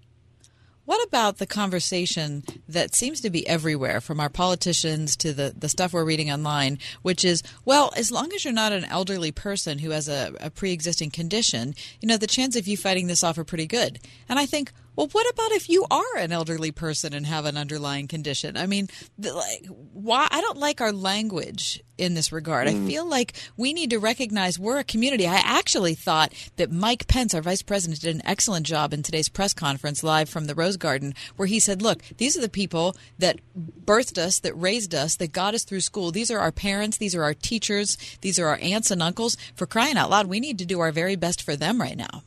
What about the conversation that seems to be everywhere, from our politicians to the, the stuff we're reading online, which is, well, as long as you're not an elderly person who has a, a pre existing condition, you know, the chance of you fighting this off are pretty good. And I think, well, what about if you are an elderly person and have an underlying condition? I mean, the, like, why? I don't like our language in this regard. I Mm. feel like we need to recognize we're a community. I actually thought that Mike Pence, our vice president, did an excellent job in today's press conference live from the Rose Garden, where he said, Look, these are the people that birthed us, that raised us, that got us through school. These are our parents, these are our teachers, these are our aunts and uncles. For crying out loud, we need to do our very best for them right now.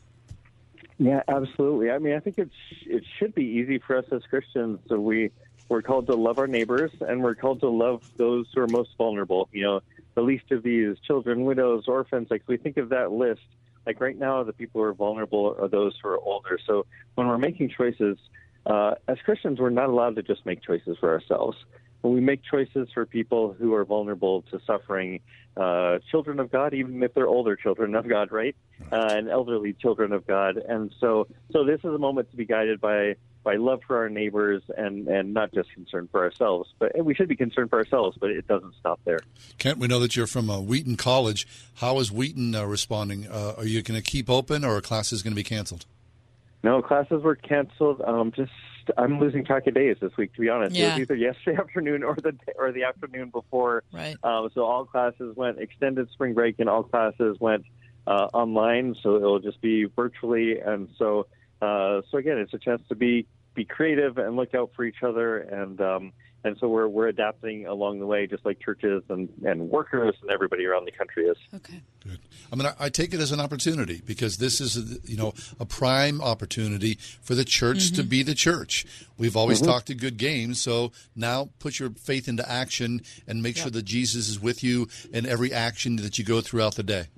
Yeah, absolutely. I mean, I think it's it should be easy for us as Christians. So we we're called to love our neighbors, and we're called to love those who are most vulnerable. You know, the least of these: children, widows, orphans. Like we think of that list. Like right now, the people who are vulnerable are those who are older. So when we're making choices, uh, as Christians, we're not allowed to just make choices for ourselves. When we make choices for people who are vulnerable to suffering, uh, children of God, even if they're older children of God, right, uh, and elderly children of God, and so so this is a moment to be guided by by love for our neighbors and and not just concern for ourselves, but and we should be concerned for ourselves, but it doesn't stop there. Kent, we know that you're from uh, Wheaton College. How is Wheaton uh, responding? Uh, are you going to keep open, or are classes going to be canceled? No, classes were canceled. Um, just I'm losing track of days this week, to be honest. It was either yesterday afternoon or the or the afternoon before. Right. Um, so all classes went extended spring break, and all classes went uh, online. So it'll just be virtually, and so uh, so again, it's a chance to be be creative and look out for each other, and um, and so we're we're adapting along the way, just like churches and and workers and everybody around the country is. Okay. I mean, I, I take it as an opportunity because this is, a, you know, a prime opportunity for the church to Mhm. be the church. We've always Mhm. talked a good game, so now put your faith into action and make sure that Jesus is with you in every action that you go throughout the day.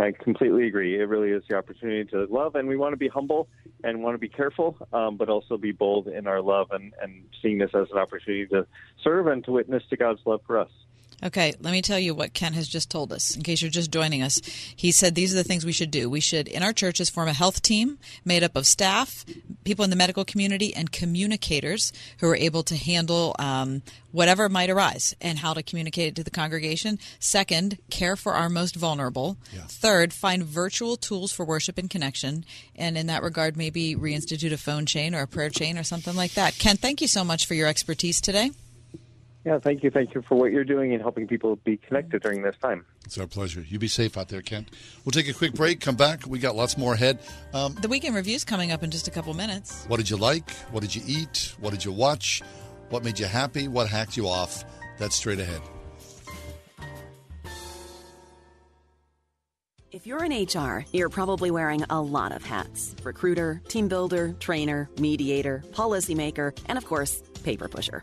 I completely agree. It really is the opportunity to love, and we want to be humble and want to be careful, um, but also be bold in our love and, and seeing this as an opportunity to serve and to witness to God's love for us. Okay, let me tell you what Ken has just told us. In case you're just joining us, he said these are the things we should do. We should, in our churches, form a health team made up of staff, people in the medical community, and communicators who are able to handle um, whatever might arise and how to communicate it to the congregation. Second, care for our most vulnerable. Third, find virtual tools for worship and connection. And in that regard, maybe reinstitute a phone chain or a prayer chain or something like that. Ken, thank you so much for your expertise today. Yeah, thank you. Thank you for what you're doing and helping people be connected during this time. It's our pleasure. You be safe out there, Kent. We'll take a quick break, come back. We got lots more ahead. Um, The weekend review's coming up in just a couple minutes. what did you like? What did you eat? What did you watch? What made you happy? What hacked you off? That's straight ahead. If you're in HR, you're probably wearing a lot of hats recruiter, team builder, trainer, mediator, policymaker, and of course, paper pusher.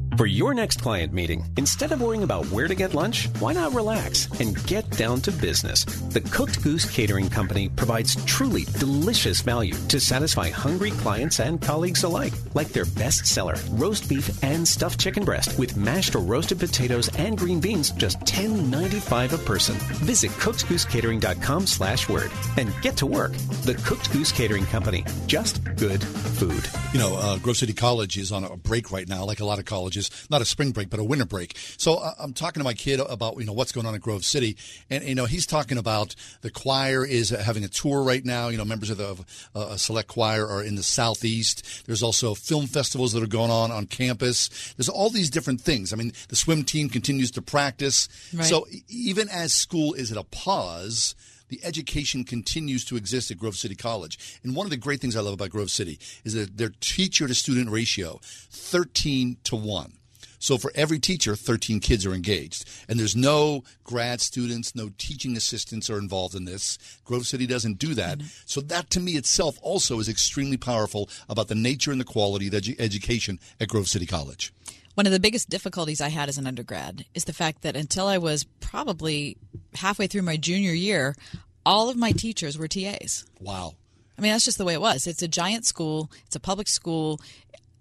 For your next client meeting, instead of worrying about where to get lunch, why not relax and get down to business? The Cooked Goose Catering Company provides truly delicious value to satisfy hungry clients and colleagues alike, like their bestseller, roast beef and stuffed chicken breast with mashed or roasted potatoes and green beans, just $10.95 a person. Visit cookedgoosecatering.com slash word and get to work. The Cooked Goose Catering Company. Just good food. You know, uh, Grove City College is on a break right now, like a lot of colleges. Not a spring break, but a winter break. So uh, I'm talking to my kid about you know what's going on in Grove City, and you know he's talking about the choir is having a tour right now. You know, members of the uh, select choir are in the southeast. There's also film festivals that are going on on campus. There's all these different things. I mean, the swim team continues to practice. Right. So even as school is at a pause the education continues to exist at Grove City College. And one of the great things I love about Grove City is that their teacher to student ratio 13 to 1. So for every teacher, 13 kids are engaged. And there's no grad students, no teaching assistants are involved in this. Grove City doesn't do that. Mm-hmm. So that to me itself also is extremely powerful about the nature and the quality of edu- education at Grove City College. One of the biggest difficulties I had as an undergrad is the fact that until I was probably halfway through my junior year, all of my teachers were TAs. Wow. I mean, that's just the way it was. It's a giant school, it's a public school.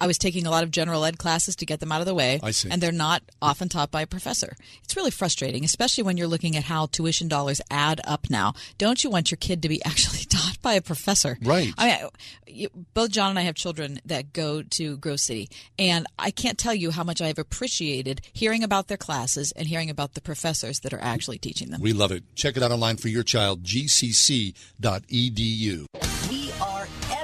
I was taking a lot of general ed classes to get them out of the way. I see. And they're not often taught by a professor. It's really frustrating, especially when you're looking at how tuition dollars add up now. Don't you want your kid to be actually taught by a professor? Right. I mean, both John and I have children that go to Grove City, and I can't tell you how much I've appreciated hearing about their classes and hearing about the professors that are actually teaching them. We love it. Check it out online for your child, gcc.edu.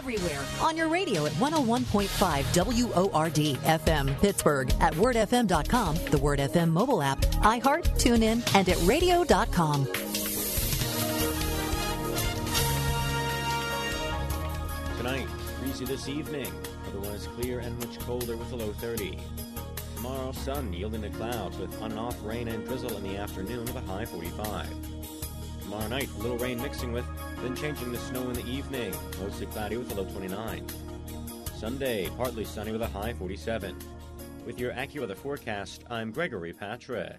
Everywhere on your radio at 101.5 WORD FM Pittsburgh, at wordfm.com, the Word FM mobile app, iHeart, TuneIn, and at radio.com. Tonight, breezy this evening, otherwise clear and much colder with a low 30. Tomorrow, sun yielding to clouds with on and off rain and drizzle in the afternoon with a high 45. Tomorrow night, little rain mixing with, then changing to snow in the evening, mostly cloudy with a low 29. Sunday, partly sunny with a high 47. With your AccuWeather forecast, I'm Gregory Patrick.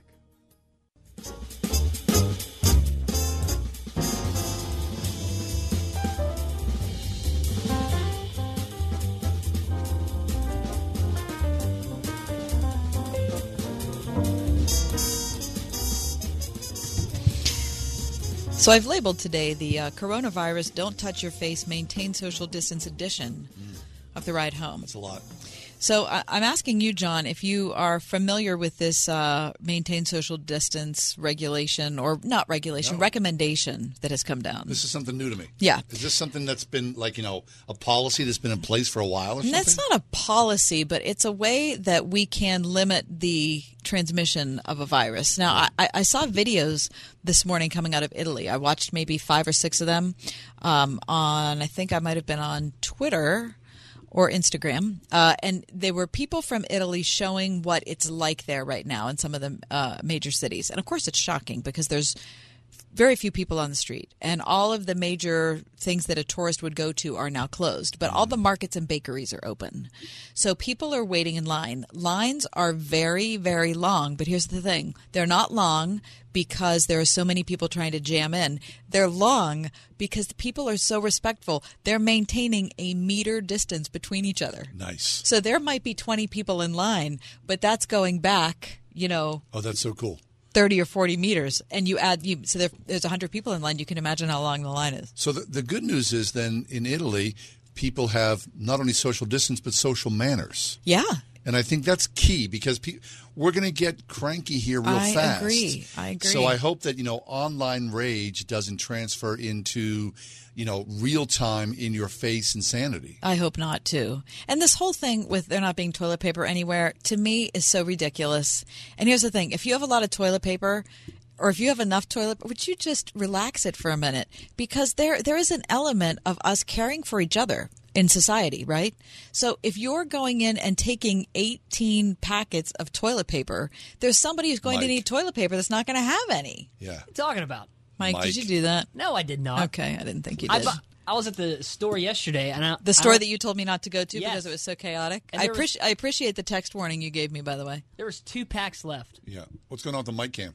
So I've labeled today the uh, coronavirus "Don't Touch Your Face, Maintain Social Distance" edition of the ride home. That's a lot. So I, I'm asking you, John, if you are familiar with this uh, maintain social distance regulation or not regulation No. recommendation that has come down. This is something new to me. Yeah. Is this something that's been like, you know, a policy that's been in place for a while or And something? That's not a policy, but it's a way that we can limit the transmission of a virus. Now, I, I saw videos this morning coming out of Italy. I watched maybe five or six of them um, on, I think I might have been on Twitter or Instagram. Uh, and they were people from Italy showing what it's like there right now in some of the uh, major cities. And of course, it's shocking because there's very few people on the street, and all of the major things that a tourist would go to are now closed. But all the markets and bakeries are open, so people are waiting in line. Lines are very, very long. But here's the thing: they're not long because there are so many people trying to jam in. They're long because the people are so respectful. They're maintaining a meter distance between each other. Nice. So there might be 20 people in line, but that's going back, you know, Oh, that's so cool. 30 or 40 meters and you add you so there, there's 100 people in line you can imagine how long the line is So the, the good news is then in Italy, people have not only social distance but social manners. yeah And I think that's key because pe- we're going to get cranky here real I fast. I agree. I agree. So I hope that you know online rage doesn't transfer into you know real time in your face insanity. i hope not too and this whole thing with there not being toilet paper anywhere to me is so ridiculous and here's the thing if you have a lot of toilet paper or if you have enough toilet, would you just relax it for a minute? Because there there is an element of us caring for each other in society, right? So if you're going in and taking 18 packets of toilet paper, there's somebody who's going to need toilet paper that's not going to have any. Yeah. What are you talking about? Mike, Mike. did you do that? No, I did not. Okay, I didn't think you I, did. bu- I was at the store yesterday, and I, the store don't- that you told me not to go to Yes. because it was so chaotic. I was- appreciate I appreciate the text warning you gave me, by the way. there was two packs left. Yeah. What's going on with the mic cam?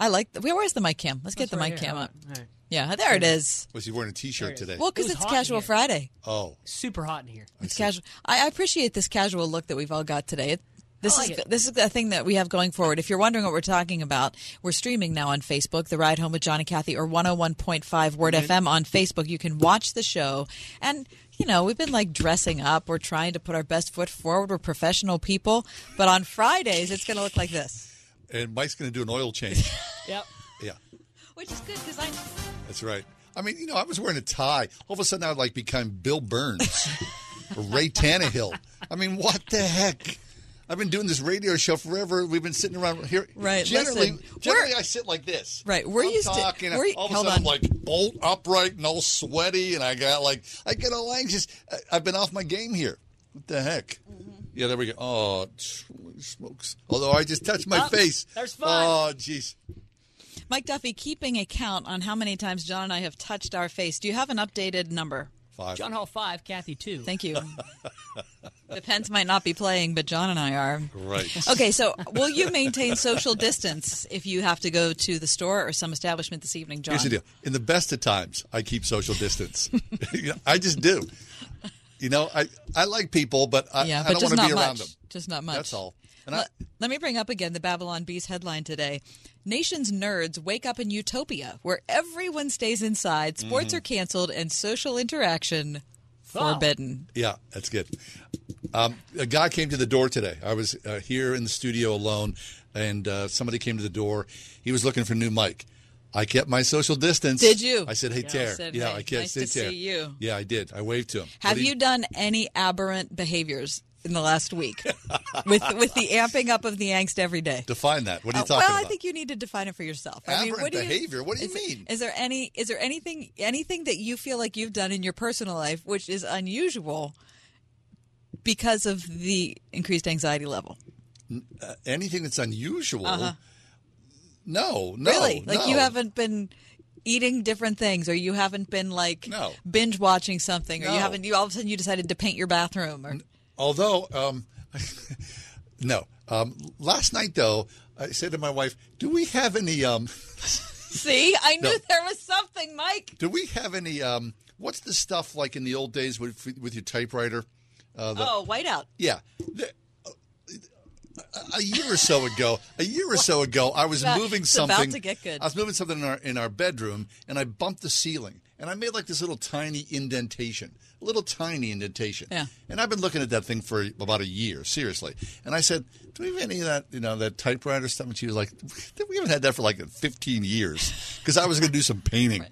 I like. The, where's the mic cam? Let's get the right mic here. cam up. right, all right. Yeah, there it is. Was he wearing a T-shirt today? Well, because was it's Casual. Friday. oh, Super hot in here. It's casual. I, I appreciate this casual look that we've all got today. It, this like is it. this is the thing that we have going forward. If you're wondering what we're talking about, we're streaming now on Facebook, The Ride Home with John and Kathy, or 101.5 Word mm-hmm. FM on Facebook. You can watch the show, and you know we've been like dressing up. We're trying to put our best foot forward. We're professional people, but on Fridays it's going to look like this, and Mike's going to do an oil change. Yep. yeah, which is good because I. that's right. I mean, you know, I was wearing a tie. All of a sudden, I would like become Bill Burns or Ray Tannehill. I mean, what the heck? I've been doing this radio show forever. We've been sitting around here. Right, Generally, listen, generally, we're- I sit like this. Right, we're I'm used to- talking, we're- all of a hold sudden, I'm like bolt upright and all sweaty, and I got like I get all anxious. I- I've been off my game here. What the heck? Mm-hmm. Yeah, there we go. Oh, smokes! Although I just touched my Oh, face. there's fun. Oh, jeez. Mike Duffy, keeping a count on how many times John and I have touched our face. Do you have an updated number? Five. John Hall five, Kathy two. Thank you. the Pens might not be playing, but John and I are. Right. Okay, so will you maintain social distance if you have to go to the store or some establishment this evening, John? Here's the deal. In the best of times, I keep social distance. I just do. You know, I, I like people, but I, yeah, I but don't want to be much. around them. Just not much. That's all. I, Let, me bring up again the Babylon Bees headline today. Nation's nerds wake up in utopia where everyone stays inside, sports Mhm. are canceled, and social interaction forbidden. yeah, that's good. Um, a guy came to the door today. I was uh, here in the studio alone, and uh, somebody came to the door. He was looking for a new mic. I kept my social distance. Did you? I said, "Hey, Yeah. Tear." Said, yeah, "Hey, I kept. nice to Tear. see you. Yeah, I did. I waved to him. Have What you done any aberrant behaviors in the last week with with the amping up of the angst every day? define that? What are you Uh, talking well, about? I think you need to define it for yourself. I mean, Aberrant what do you, behavior? What do you is- mean? Is there any is there anything anything that you feel like you've done in your personal life which is unusual because of the increased anxiety level? uh, anything that's unusual? Uh-huh. No, no, really? Like you haven't been eating different things or you haven't been like No. binge watching something or No. you haven't you all of a sudden you decided to paint your bathroom or Although, um, no. Um, last night, though, I said to my wife, "Do we have any? Um, See, I knew No. there was something, Mike. do we have any? Um, what's the stuff like in the old days with with your typewriter? Uh, the, oh, whiteout. yeah. The- a- year or so ago, a year or so ago, I was moving something. to get good. I was moving something in our in our bedroom, and I bumped the ceiling, and I made like this little tiny indentation, a little tiny indentation. Yeah. And I've been looking at that thing for about a year, seriously. And I said, "Do we have any of that, you know, that typewriter stuff?" And she was like, "We haven't had that for like 15 years," because I was going to do some painting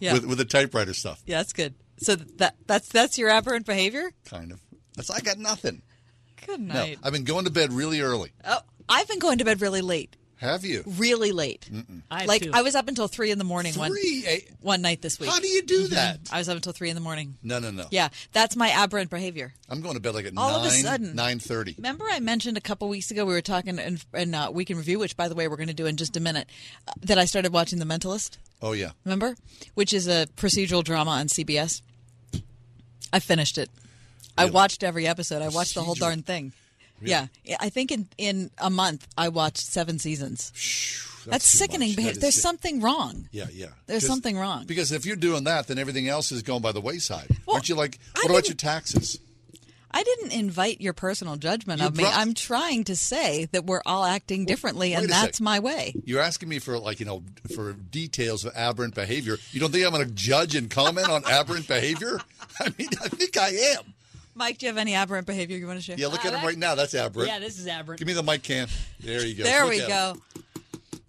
Yeah. with with the typewriter stuff. Yeah, that's good. So that that's that's your aberrant behavior? Kind of. That's I got nothing. Good night. No, night. I've been going to bed really early. Oh, I've been going to bed really late. Have you? Really late. I have like too. I was up until three in the morning one Three? Eh, one night this week. How do you do Mhm. that? I was up until three in the morning. No, no, no. Yeah, that's my aberrant behavior. I'm going to bed like at All nine, of a sudden. nine thirty. Remember, I mentioned a couple weeks ago we were talking in, in uh, Week in Review, which, by the way, we're going to do in just a minute, uh, that I started watching The Mentalist. Oh yeah. Remember, which is a procedural drama on CBS. I finished it. I watched every episode. I watched the whole darn thing. Yeah, Yeah, I think in in a month I watched seven seasons. That's, too sickening behavior. There's sick. something wrong. Yeah, yeah. There's something wrong. Because if you're doing that, then everything else is going by the wayside. Aren't you like? What about your taxes? I didn't invite your personal judgment You of me. brought- I'm trying to say that we're all acting differently, and that's sec. my way. You're asking me for like you know for details of aberrant behavior. You don't think I'm going to judge and comment on aberrant behavior? I mean, I think I am. Mike, do you have any aberrant behavior you want to share? Yeah, look at him right now. That's aberrant. Yeah, this is aberrant. Give me the mic can. There you go. There Look we go.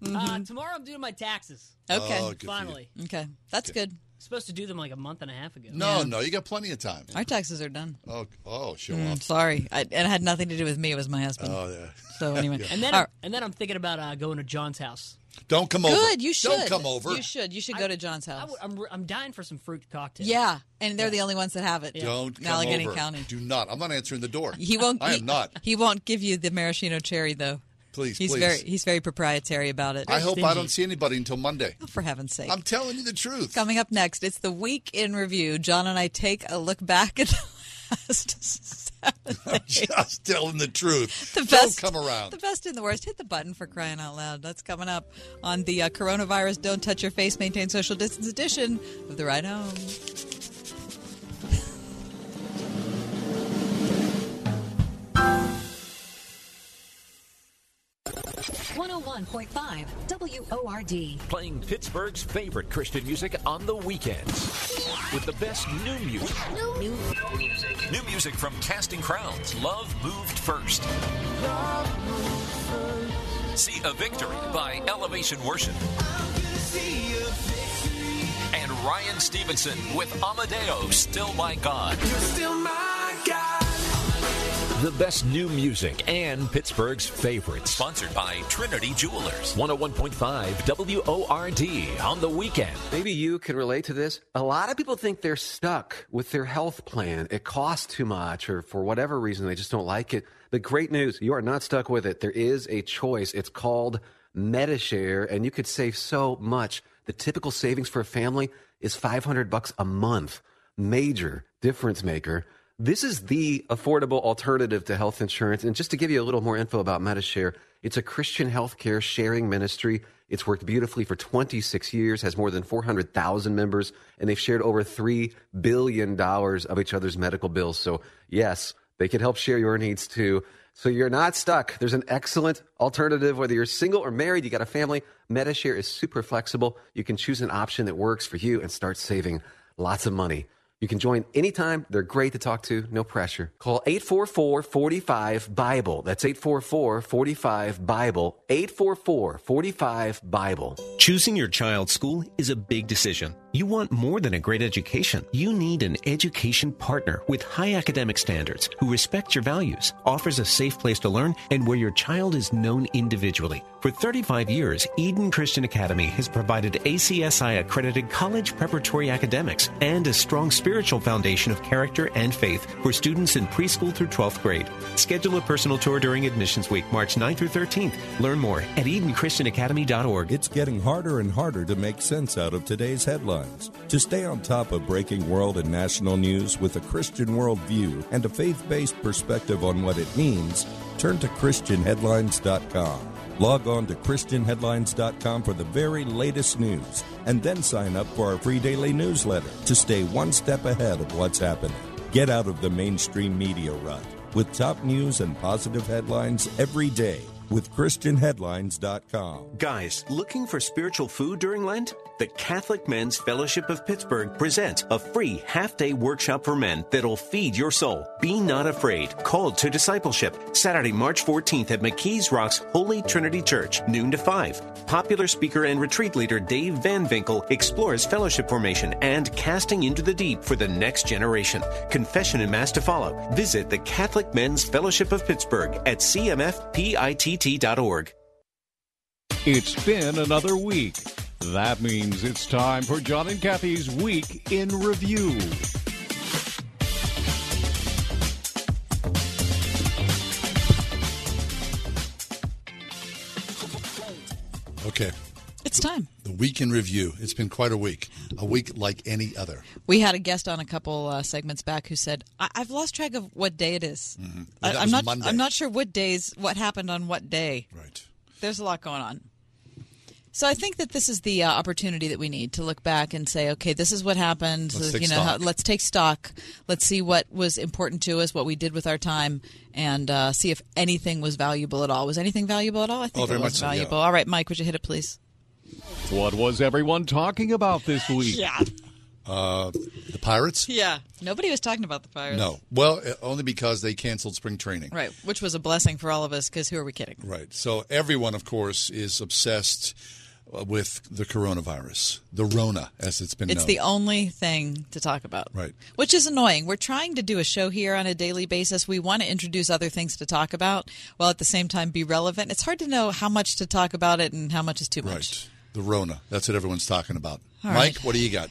Mm-hmm. Uh, tomorrow I'm doing my taxes. Okay. Oh, good. Finally. Okay, that's good. Supposed to do them like a month and a half ago. No, no, you got plenty of time. Our taxes are done. Oh, oh, show Mm, off. sorry, I, and it had nothing to do with me. It was my husband. Oh yeah. So anyway, And then, All right. and then I'm thinking about uh, going to John's house. Don't come over. good. You should. Don't come over. You should. You should go to John's house. I, am I'm dying for some fruit cocktail. yeah, and they're the only ones that have it. Don't in come Allegheny over. County. Do not. I'm not answering the door. He won't. I he, am not. He won't give you the maraschino cherry though. Please, He's please. very he's very proprietary about it. I hope I don't see anybody until Monday. Oh, for heaven's sake. I'm telling you the truth. Coming up next, it's the week in review. John and I take a look back at the last seven days. Just telling the truth. The best, Don't come around. The best and the worst. Hit the button for crying out loud. That's coming up on the uh, coronavirus Don't Touch Your Face, Maintain Social Distance edition of The Ride Home. 101.5 WORD. Playing Pittsburgh's favorite Christian music on the weekends with the best new music. New, music. New music from Casting Crowns. Love moved first. See a victory by Elevation Worship. And Ryan Stevenson with Amadeo, Still My God. The best new music and Pittsburgh's favorites. Sponsored by Trinity Jewelers. 101.5 WORD on the weekend. Maybe you can relate to this. A lot of people think they're stuck with their health plan. It costs too much, or for whatever reason, they just don't like it. The great news you are not stuck with it. There is a choice. It's called Medi-Share, and you could save so much. The typical savings for a family is 500 bucks a month. Major difference maker. This is the affordable alternative to health insurance. And just to give you a little more info about Medi-Share, it's a Christian healthcare sharing ministry. It's worked beautifully for 26 years, has more than 400,000 members, and they've shared over $3 billion of each other's medical bills. So, yes, they can help share your needs too. So you're not stuck. There's an excellent alternative, whether you're single or married, you got a family. Medi-Share is super flexible. You can choose an option that works for you and start saving lots of money. You can join anytime. They're great to talk to, no pressure. Call 844 45 Bible. That's 844 45 Bible. 844 45 Bible. Choosing your child's school is a big decision. You want more than a great education. You need an education partner with high academic standards who respects your values, offers a safe place to learn, and where your child is known individually. For 35 years, Eden Christian Academy has provided ACSI accredited college preparatory academics and a strong spiritual foundation of character and faith for students in preschool through 12th grade. Schedule a personal tour during admissions week, March 9th through 13th. Learn more at EdenChristianAcademy.org. It's getting harder and harder to make sense out of today's headlines. To stay on top of breaking world and national news with a Christian worldview and a faith based perspective on what it means, turn to ChristianHeadlines.com. Log on to ChristianHeadlines.com for the very latest news, and then sign up for our free daily newsletter to stay one step ahead of what's happening. Get out of the mainstream media rut with top news and positive headlines every day with ChristianHeadlines.com. Guys, looking for spiritual food during Lent? The Catholic Men's Fellowship of Pittsburgh presents a free half day workshop for men that'll feed your soul. Be not afraid. Called to discipleship. Saturday, March 14th at McKees Rocks Holy Trinity Church, noon to 5. Popular speaker and retreat leader Dave Van Winkle explores fellowship formation and casting into the deep for the next generation. Confession and Mass to follow. Visit the Catholic Men's Fellowship of Pittsburgh at cmfpitt.org. It's been another week. That means it's time for John and Kathy's Week in Review. Okay. It's time. The week in review. It's been quite a week. A week like any other. We had a guest on a couple uh, segments back who said, I- "I've lost track of what day it is. Mm-hmm. I- I'm not. Monday. I'm not sure what days. What happened on what day. Right. There's a lot going on. So I think that this is the uh, opportunity that we need to look back and say, okay, this is what happened. Let's you take know, stock. how, let's take stock. Let's see what was important to us, what we did with our time, and uh, see if anything was valuable at all. Was anything valuable at all? I think Oh, very it was much so, yeah. valuable. All right, Mike, would you hit it, please? What was everyone talking about this week? Yeah. Uh, the Pirates? Yeah. Nobody was talking about the Pirates. No. Well, uh, only because they canceled spring training. Right, which was a blessing for all of us because who are we kidding? Right. So everyone, of course, is obsessed Uh, with the coronavirus, the Rona, as it's been It's known. the only thing to talk about. Right. Which is annoying. We're trying to do a show here on a daily basis. We want to introduce other things to talk about while at the same time be relevant. It's hard to know how much to talk about it and how much is too much. Right. The Rona. That's what everyone's talking about. All Mike, right. what do you got?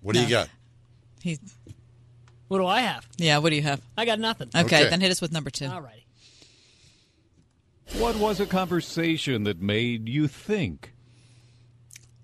What do you got? He, What do I have? yeah, what do you have? I got nothing. Okay, Okay. then hit us with number two. All righty. What was a conversation that made you think?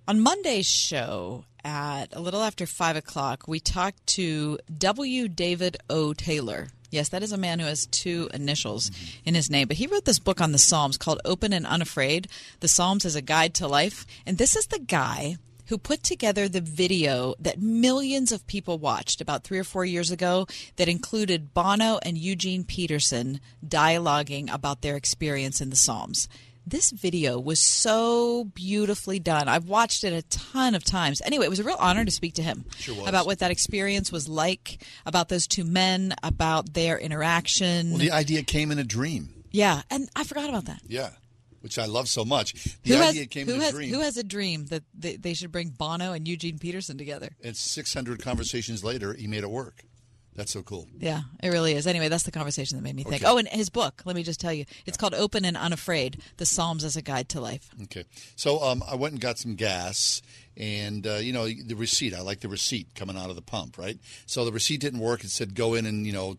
On Monday's show at a little after five o'clock, we talked to W. David O. Taylor. Yes, that is a man who has two initials mm-hmm. in his name, but he wrote this book on the Psalms called Open and Unafraid The Psalms as a Guide to Life. And this is the guy who put together the video that millions of people watched about three or four years ago that included Bono and Eugene Peterson dialoguing about their experience in the Psalms. This video was so beautifully done. I've watched it a ton of times. Anyway, it was a real honor to speak to him Sure about what that experience was like, about those two men, about their interaction. Well, the idea came in a dream. yeah, and I forgot about that. Yeah, which I love so much. The who idea has, came who in a has, dream. who has a dream that they, they should bring Bono and Eugene Peterson together? and 600 conversations later, he made it work. That's so cool. Yeah, it really is. Anyway, that's the conversation that made me think. Okay. Oh, and his book, let me just tell you, it's called Open and Unafraid The Psalms as a Guide to Life. Okay. So um, I went and got some gas, and uh, you know the receipt. I like the receipt coming out of the pump, right? So the receipt didn't work. It said go in and you know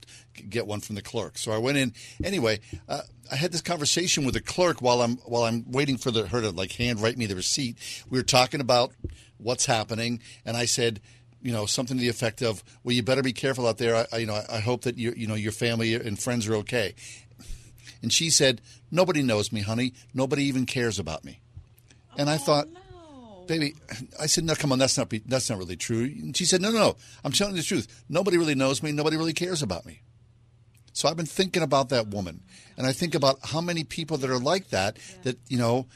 get one from the clerk. So I went in. Anyway, uh, I had this conversation with the clerk while I'm while I'm waiting for the, her to like hand write me the receipt. We were talking about what's happening, and I said. You know something to the effect of, "Well, you better be careful out there. I, I you know, I, I hope that you, you know, your family and friends are okay." And she said, Nobody knows me, honey. Nobody even cares about me. And I thought, baby, I said, no, come on, that's not be, that's not really true. And she said, no, no, no, I'm telling you the truth. Nobody really knows me. Nobody really cares about me. So I've been thinking about that woman, and I think about how many people that are like that. That you know,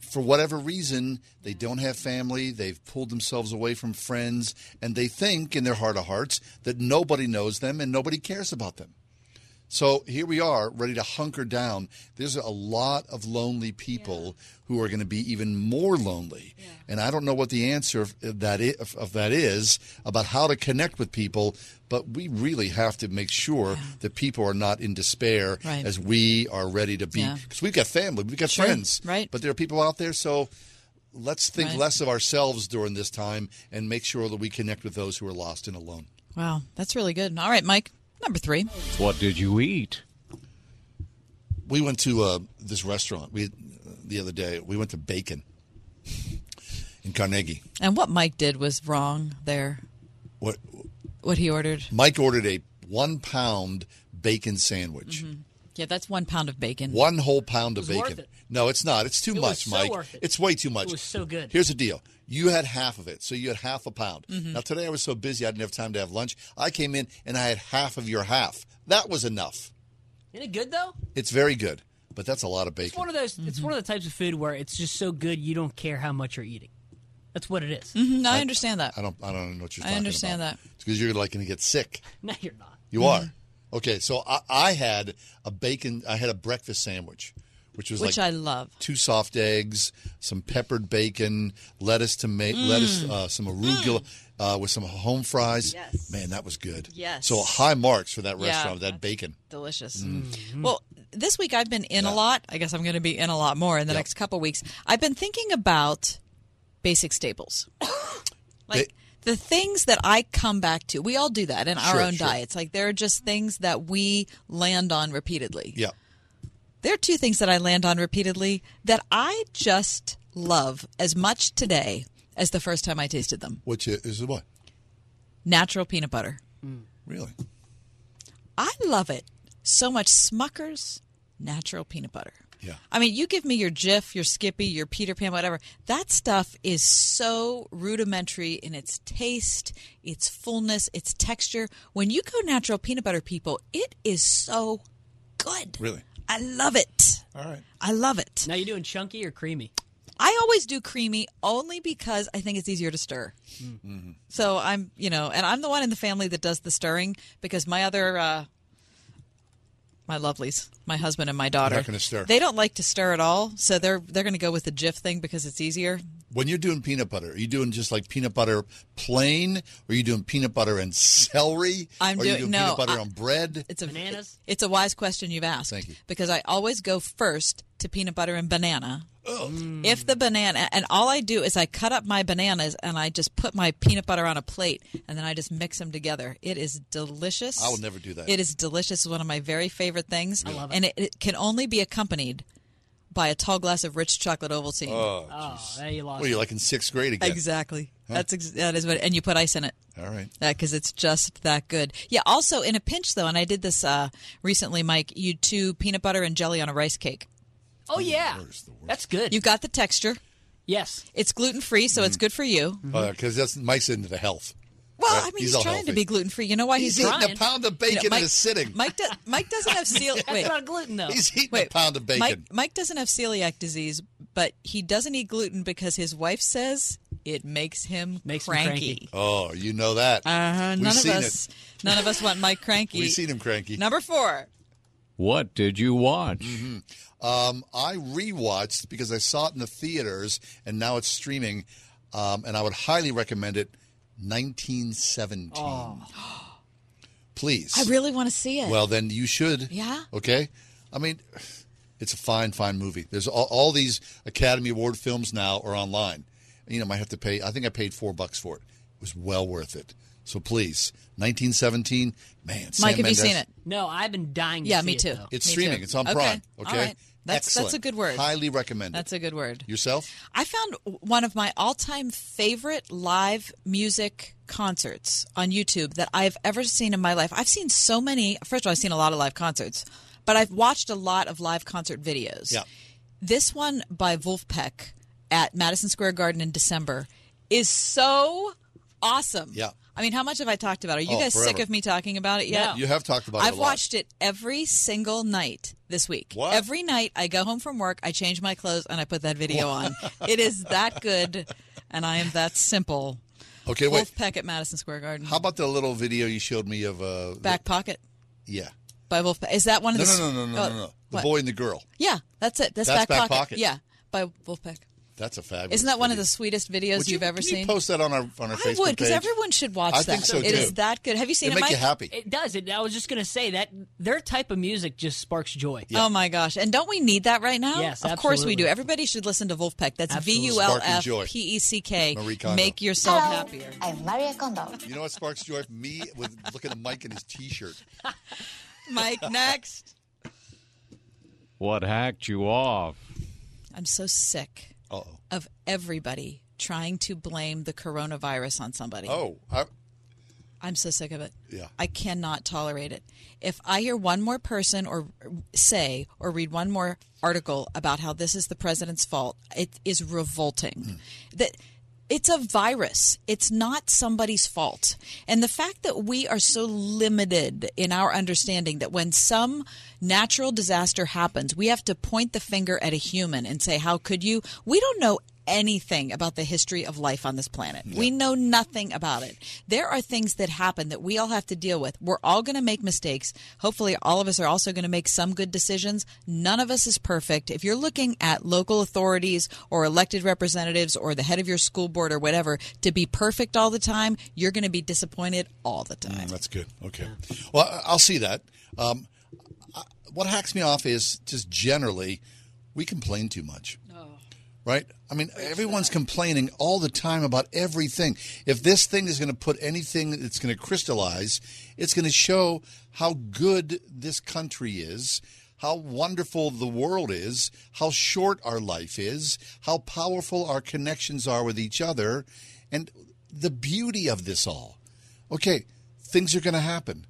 for whatever reason, they don't have family. They've pulled themselves away from friends, and they think in their heart of hearts that nobody knows them and nobody cares about them. So here we are, ready to hunker down. There's a lot of lonely people who are going to be even more lonely, and I don't know what the answer of that is, of that is about how to connect with people. But we really have to make sure that people are not in despair Right. as we are ready to be, Yeah. because we've got family, we've got Sure, friends, right. But there are people out there, so. Let's think Right. less of ourselves during this time and make sure that we connect with those who are lost and alone. Wow, that's really good. All right, Mike, number three. What did you eat? we went to uh, this restaurant we the other day. We went to Bacon in Carnegie. And what Mike did was wrong there. What What he ordered. Mike ordered a one pound bacon sandwich, Yeah, that's one pound of bacon. one whole pound of Mm-hmm. It was bacon. worth it. No, it's not. It's too It much, was so Mike. worth it. It's way too much. It was so good. Here's the deal. You had half of it, so you had half a pound. Mm-hmm. Now today I was so busy I didn't have time to have lunch. I came in and I had half of your half. That was enough. Isn't it good though? It's very good, but that's a lot of bacon. It's one of those. It's one of the types of food where it's just so good you don't care how much you're eating. That's what it is. Mhm, I understand that. I don't. I don't know what you're I talking understand about. that. It's because you're like going to get sick. No, you're not. You Mm-hmm. are. Okay, so I, I had a bacon. I had a breakfast sandwich, which was Which like I love. two soft eggs, some peppered bacon, lettuce, tomato, Mm. lettuce, uh, some arugula uh, with some home fries. Yes. Man, that was good. Yes. So high marks for that Yeah, restaurant. That bacon. Delicious. Mm. Well, this week I've been in a lot. I guess I'm going to be in a lot more in the Yep. next couple weeks. I've been thinking about basic staples. like the things that I come back to. We all do that in our Sure, own sure. diets. Like there are just things that we land on repeatedly. Yeah. There are two things that I land on repeatedly that I just love as much today as the first time I tasted them. Which is, is what? Natural peanut butter. Mm. Really? I love it so much. Smucker's natural peanut butter. Yeah. I mean, you give me your Jif, your Skippy, your Peter Pan, whatever. That stuff is so rudimentary in its taste, its fullness, its texture. When you go natural peanut butter, people, it is so good. Really? I love it. All right. I love it. Now you doing chunky or creamy? I always do creamy only because I think it's easier to stir. Mm-hmm. So I'm, you know, and I'm the one in the family that does the stirring because my other uh, my lovelies, my husband and my daughter. not gonna stir. They don't like to stir at all, so they're they're going to go with the Jif thing because it's easier. When you're doing peanut butter, are you doing just like peanut butter plain, or are you doing peanut butter and celery? I'm or are you doing- doing no, peanut butter I- on bread. It's a bananas. It's a wise question you've asked. Thank you. Because I always go first to peanut butter and banana. Mm. If the banana, and all I do is I cut up my bananas and I just put my peanut butter on a plate and then I just mix them together. It is delicious. I will never do that. It is delicious. It's one of my very favorite things. I love it. And it, it can only be accompanied by a tall glass of rich chocolate Ovaltine. Oh, Oh, there you lost. well, you're like in sixth grade again. Exactly. Huh? That's ex- that is what, and you put ice in it. All right. because it's just that good. Yeah. Also, in a pinch, though, and I did this uh, recently, Mike. You do peanut butter and jelly on a rice cake. Oh yeah, that's good. You got the texture. Yes, It's gluten free, so it's mm-hmm. good for you. Mm-hmm. Oh, because that's Mike's into the health. Well, Right? I mean, He's he's, trying healthy. to be gluten free. You know why He's he's, eating trying? a pound of bacon Mike, in a sitting. Mike, do, Mike doesn't have celiac. That's wait. not gluten though. He's eating Wait, a pound of bacon. Mike, Mike doesn't have celiac disease, but he doesn't eat gluten because his wife says it makes him Makes him cranky. cranky. Oh, you know that. Uh-huh. We've None of seen us, it. none of us want Mike cranky. We've seen him cranky. Number four. What did you watch? Mm-hmm. Um, I rewatched because I saw it in the theaters and now it's streaming, um, and I would highly recommend it. 1917. Please. I really want to see it. Well, then you should. Yeah? Okay. I mean, it's a fine, fine movie. There's all, all these Academy Award films now are online. You know, might have to pay. I think I paid four bucks for it. It was well worth it. So please, 1917. Man, Sam Mike, have you seen it? No, I've been dying. To Yeah, see me too. though. It's Me streaming. too. It's on Prime. All Okay. right. That's that's a good word. Highly recommend That's a good word. Yourself? I found one of my all-time favorite live music concerts on YouTube that I've ever seen in my life. I've seen so many. First of all, I've seen a lot of live concerts, but I've watched a lot of live concert videos. Yeah. This one by Vulfpeck at Madison Square Garden in December is so awesome. Yeah. I mean, how much have I talked about it? Are you Oh, guys sick of me talking about it yet? You have talked about it I've watched it every single night this week. What? Every night I go home from work, I change my clothes, and I put that video on. It is that good, and I am that simple. Okay, wait. Vulfpeck at Madison Square Garden. How about the little video you showed me of uh Back Pocket Yeah. by Vulfpeck? Is that one of No, the? no, no, no, no, oh, no, no. The what? boy and the girl. Yeah, that's it. That's, That's Back, Back Pocket. Pocket. Yeah, by Vulfpeck. That's a fabulous. Isn't that one of the sweetest videos Would you've ever can seen? You post that on our on our I Facebook would, because everyone should watch I that. think so too. It is that good. Have you seen It'll it, make you Mike? happy. It does. It, I was just going to say that their type of music just sparks joy. Oh my gosh! And don't we need that right now? Yes, of course we do. Everybody should listen to Vulfpeck. That's V Absolutely. U L Sparking F joy. P E C K. Marie Kondo. Make yourself happier. I'm Maria Kondo. You know what sparks joy? Me with looking at Mike in his T-shirt. Mike, next. What hacked you off? I'm so sick Uh-oh. of everybody trying to blame the coronavirus on somebody. Oh, I, I'm so sick of it. Yeah. I cannot tolerate it. If I hear one more person or say or read one more article about how this is the president's fault, it is revolting. Hmm. That it's a virus. It's not somebody's fault. And the fact that we are so limited in our understanding that when some natural disaster happens, we have to point the finger at a human and say, How could you? We don't know anything about the history of life on this planet. We know nothing about it. There are things that happen that we all have to deal with. We're all going to make mistakes. Hopefully, all of us are also going to make some good decisions. None of us is perfect. If you're looking at local authorities or elected representatives or the head of your school board or whatever to be perfect all the time, you're going to be disappointed all the time. Mm, that's good. Okay. Well, I'll see that. Um, what hacks me off is just generally we complain too much. Right? I mean, everyone's complaining all the time about everything. If this thing is going to put anything that's going to crystallize, it's going to show how good this country is, how wonderful the world is, how short our life is, how powerful our connections are with each other, and the beauty of this all. Okay, things are going to happen.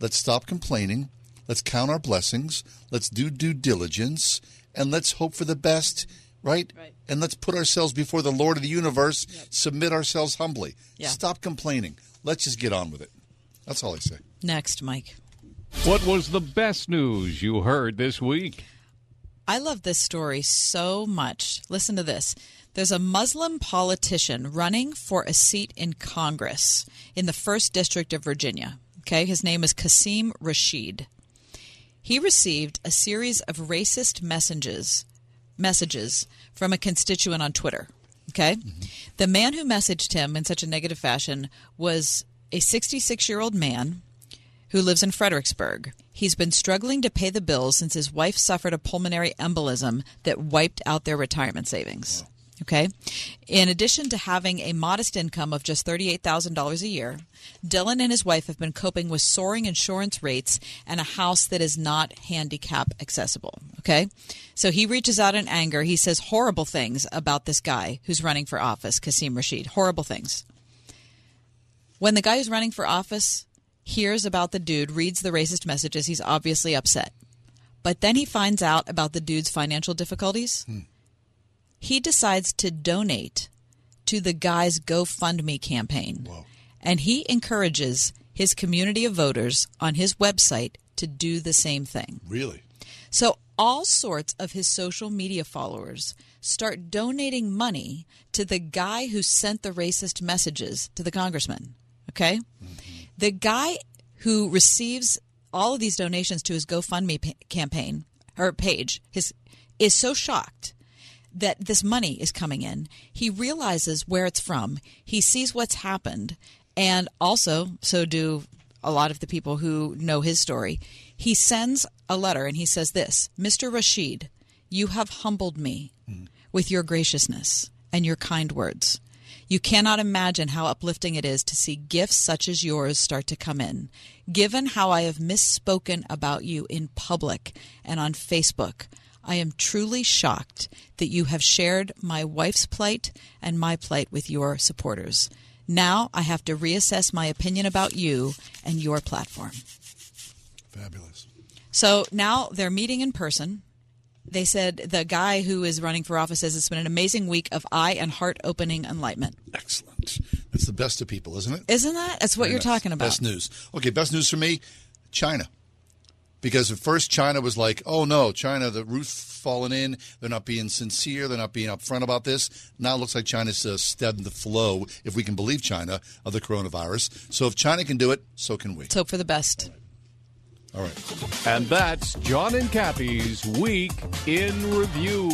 Let's stop complaining. Let's count our blessings. Let's do due diligence. And let's hope for the best, right? Right. And let's put ourselves before the Lord of the universe, submit ourselves humbly. Yeah. Stop complaining. Let's just get on with it. That's all I say. Next, Mike. What was the best news you heard this week? I love this story so much. Listen to this. There's a Muslim politician running for a seat in Congress in the 1st District of Virginia. Okay, his name is Qasim Rashid. he received a series of racist messages messages from a constituent on Twitter. Okay? The man who messaged him in such a negative fashion was a 66 year old man who lives in Fredericksburg. He's been struggling to pay the bills since his wife suffered a pulmonary embolism that wiped out their retirement savings. Okay. In addition to having a modest income of just $38,000 a year, Dylan and his wife have been coping with soaring insurance rates and a house that is not handicap accessible. Okay. So he reaches out in anger. He says horrible things about this guy who's running for office, Qasim Rashid. Horrible things. When the guy who's running for office hears about the dude, reads the racist messages, he's obviously upset. But then he finds out about the dude's financial difficulties. Hmm. He decides to donate to the guy's GoFundMe campaign. And he encourages his community of voters on his website to do the same thing. Really? So all sorts of his social media followers start donating money to the guy who sent the racist messages to the congressman. Okay? Mm-hmm. The guy who receives all of these donations to his GoFundMe pa- campaign or page his is so shocked that this money is coming in. He realizes where it's from. He sees what's happened and also so do a lot of the people who know his story. He sends a letter and he says this, Mr. Rashid, you have humbled me with your graciousness and your kind words. You cannot imagine how uplifting it is to see gifts such as yours start to come in. Given how I have misspoken about you in public and on Facebook, I am truly shocked that you have shared my wife's plight and my plight with your supporters. Now I have to reassess my opinion about you and your platform. Fabulous. So now they're meeting in person. They said the guy who is running for office says it's been an amazing week of eye and heart opening enlightenment. Excellent. That's the best of people, isn't it? Isn't that? That's what Very you're nice. talking about. Best news. Okay, best news for me China. Because at first China was like, oh no, China, the roof falling in. They're not being sincere. They're not being upfront about this. Now it looks like China's uh, stemmed the flow, if we can believe China, of the coronavirus. So if China can do it, so can we. Let's hope for the best. All right. And that's John and Kathy's Week in Review.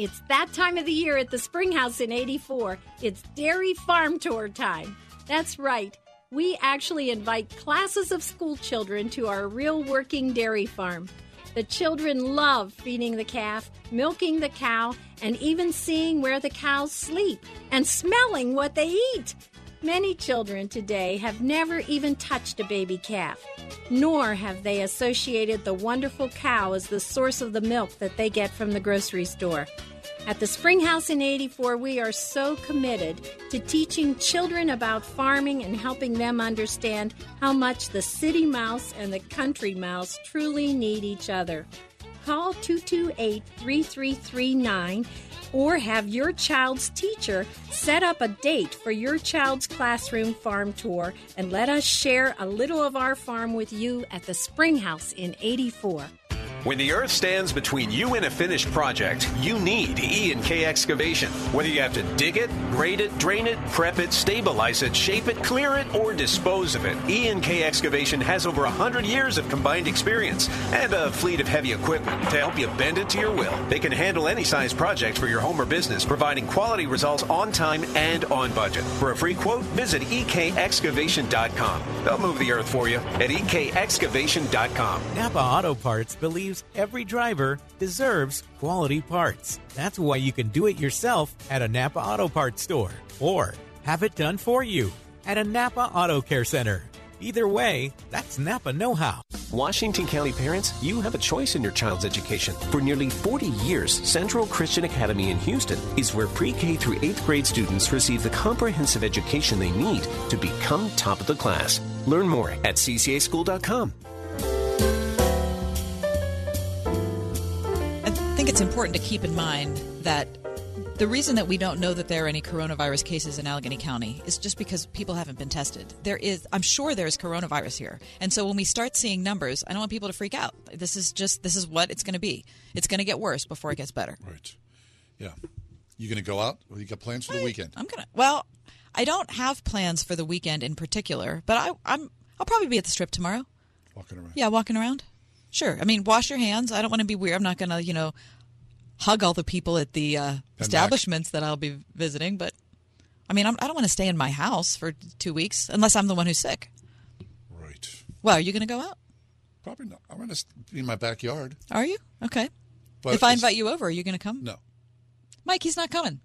It's that time of the year at the Springhouse in 84. It's Dairy Farm Tour time. That's right. We actually invite classes of school children to our real working dairy farm. The children love feeding the calf, milking the cow, and even seeing where the cows sleep and smelling what they eat. Many children today have never even touched a baby calf, nor have they associated the wonderful cow as the source of the milk that they get from the grocery store. At the Springhouse in 84, we are so committed to teaching children about farming and helping them understand how much the city mouse and the country mouse truly need each other. Call 228 3339 or have your child's teacher set up a date for your child's classroom farm tour and let us share a little of our farm with you at the Springhouse in 84. When the earth stands between you and a finished project, you need E and K excavation. Whether you have to dig it, grade it, drain it, prep it, stabilize it, shape it, clear it, or dispose of it, E and K excavation has over 100 years of combined experience and a fleet of heavy equipment to help you bend it to your will. They can handle any size project for your home or business, providing quality results on time and on budget. For a free quote, visit ekexcavation.com. They'll move the earth for you at ekexcavation.com. Napa Auto Parts believes every driver deserves quality parts. That's why you can do it yourself at a Napa Auto Parts store or have it done for you at a Napa Auto Care Center. Either way, that's Napa Know How. Washington County parents, you have a choice in your child's education. For nearly 40 years, Central Christian Academy in Houston is where pre K through 8th grade students receive the comprehensive education they need to become top of the class. Learn more at ccaschool.com. think it's important to keep in mind that the reason that we don't know that there are any coronavirus cases in Allegheny County is just because people haven't been tested. There is, I'm sure there is coronavirus here. And so when we start seeing numbers, I don't want people to freak out. This is just, this is what it's going to be. It's going to get worse before it gets better. Right. Yeah. You going to go out? Or you got plans for the weekend? I'm gonna. Well, I don't have plans for the weekend in particular, but I, I'm. I'll probably be at the strip tomorrow. Walking around. Yeah, walking around. Sure. I mean, wash your hands. I don't want to be weird. I'm not going to, you know, hug all the people at the uh, establishments that I'll be visiting. But I mean, I'm, I don't want to stay in my house for two weeks unless I'm the one who's sick. Right. Well, are you going to go out? Probably not. I'm going to be in my backyard. Are you? Okay. But if I invite you over, are you going to come? No. Mike, he's not coming.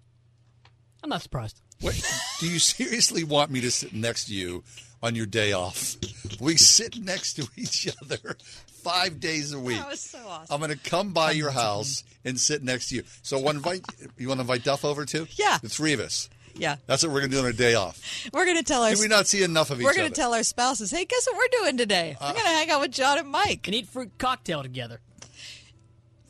I'm not surprised. Wait, do you seriously want me to sit next to you on your day off? We sit next to each other five days a week. That was so awesome. I'm going to come by your house and sit next to you. So, one invite you want to invite Duff over too? Yeah. the three of us. Yeah. That's what we're going to do on our day off. We're going to tell our. Did we not see enough of each other? We're? Uh, going to tell our spouses, hey, guess what we're doing today? we're going to hang out with John and Mike. And eat fruit cocktail together.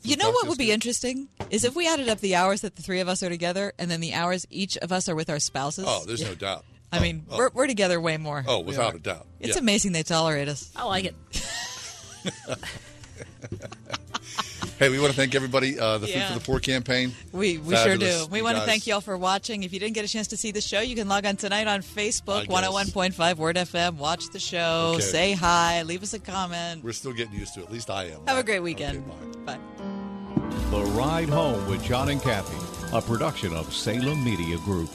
You know what would be interesting is if we added up the hours that the three of us are together, and then the hours each of us are with our spouses. Oh, there's no doubt. I mean, oh. we're we're together way more. Oh, without a doubt. It's Yeah. amazing they tolerate us. I like it. Hey, we want to thank everybody. Uh, the Food for the Poor campaign. We we sure do. We You want to thank you all for watching. If you didn't get a chance to see the show, you can log on tonight on I Facebook, guess. 101.5 Word FM. Watch the show, Okay. say hi, leave us a comment. We're still getting used to it. At least I am. Have a great weekend. bye. The Ride Home with John and Kathy, a production of Salem Media Group.